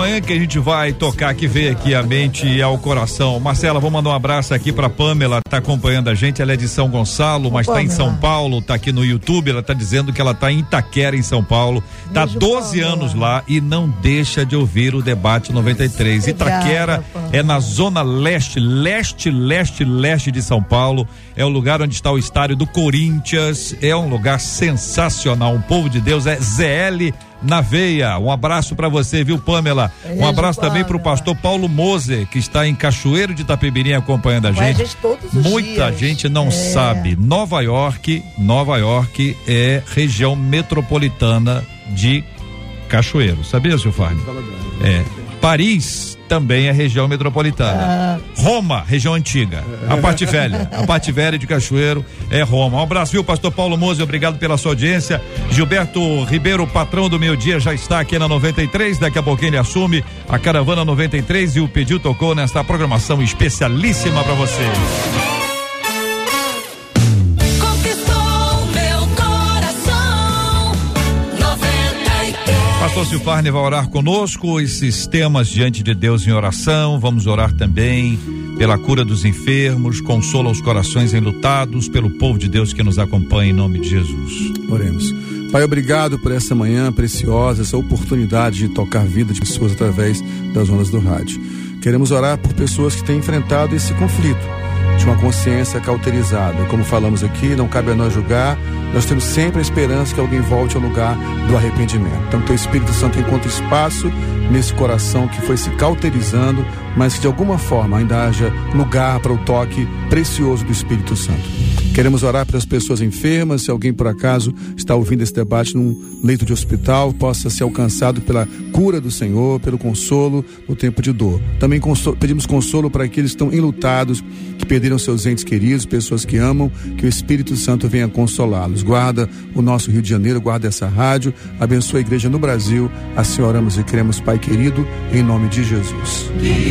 Speaker 1: Amanhã que a gente vai tocar, que veio aqui a mente e ao coração. Marcela, vou mandar um abraço aqui pra Pamela, tá acompanhando a gente. Ela é de São Gonçalo, mas Pamela. tá em São Paulo, tá aqui no YouTube. Ela tá dizendo que ela tá em Itaquera, em São Paulo. Tá Beijo, 12 Pamela. anos lá e não deixa de ouvir o debate 93. Obrigada, Itaquera Pamela. é na zona leste, leste, leste, leste de São Paulo. É o lugar onde está o estádio do Corinthians. É um lugar sensacional. Um povo de Deus é ZL na veia. Um abraço para você, viu, Pamela? um abraço também para o pastor Paulo Mose, que está em Cachoeiro de Itapemirim acompanhando a gente.
Speaker 6: A gente todos os
Speaker 1: Muita
Speaker 6: dias.
Speaker 1: gente não é. sabe. Nova York, Nova York é região metropolitana de Cachoeiro. Sabia, seu Farne? É. Paris também é região metropolitana. Ah. Roma, região antiga. A parte velha. A parte velha de Cachoeiro é Roma. Um abraço, viu, pastor Paulo Mose? Obrigado pela sua audiência. Gilberto Ribeiro, patrão do meu dia, já está aqui na 93. Daqui a pouquinho ele assume a caravana 93 e o pedido tocou nesta programação especialíssima para você. Pastor Silfarne vai orar conosco, esses temas diante de Deus em oração. Vamos orar também pela cura dos enfermos, consola os corações enlutados, pelo povo de Deus que nos acompanha em nome de Jesus.
Speaker 2: Oremos. Pai, obrigado por essa manhã preciosa, essa oportunidade de tocar vida de pessoas através das ondas do rádio. Queremos orar por pessoas que têm enfrentado esse conflito de uma consciência cauterizada. Como falamos aqui, não cabe a nós julgar, nós temos sempre a esperança que alguém volte ao lugar do arrependimento. Então, o Espírito Santo encontre espaço nesse coração que foi se cauterizando, mas que de alguma forma ainda haja lugar para o toque precioso do Espírito Santo. Queremos orar pelas pessoas enfermas, se alguém por acaso está ouvindo esse debate num leito de hospital, possa ser alcançado pela cura do Senhor, pelo consolo no tempo de dor. Também consolo, pedimos consolo para aqueles que estão enlutados, que perderam seus entes queridos, pessoas que amam, que o Espírito Santo venha consolá-los. Guarda o nosso Rio de Janeiro, guarda essa rádio, abençoa a igreja no Brasil. Assim oramos e cremos, Pai querido, em nome de Jesus.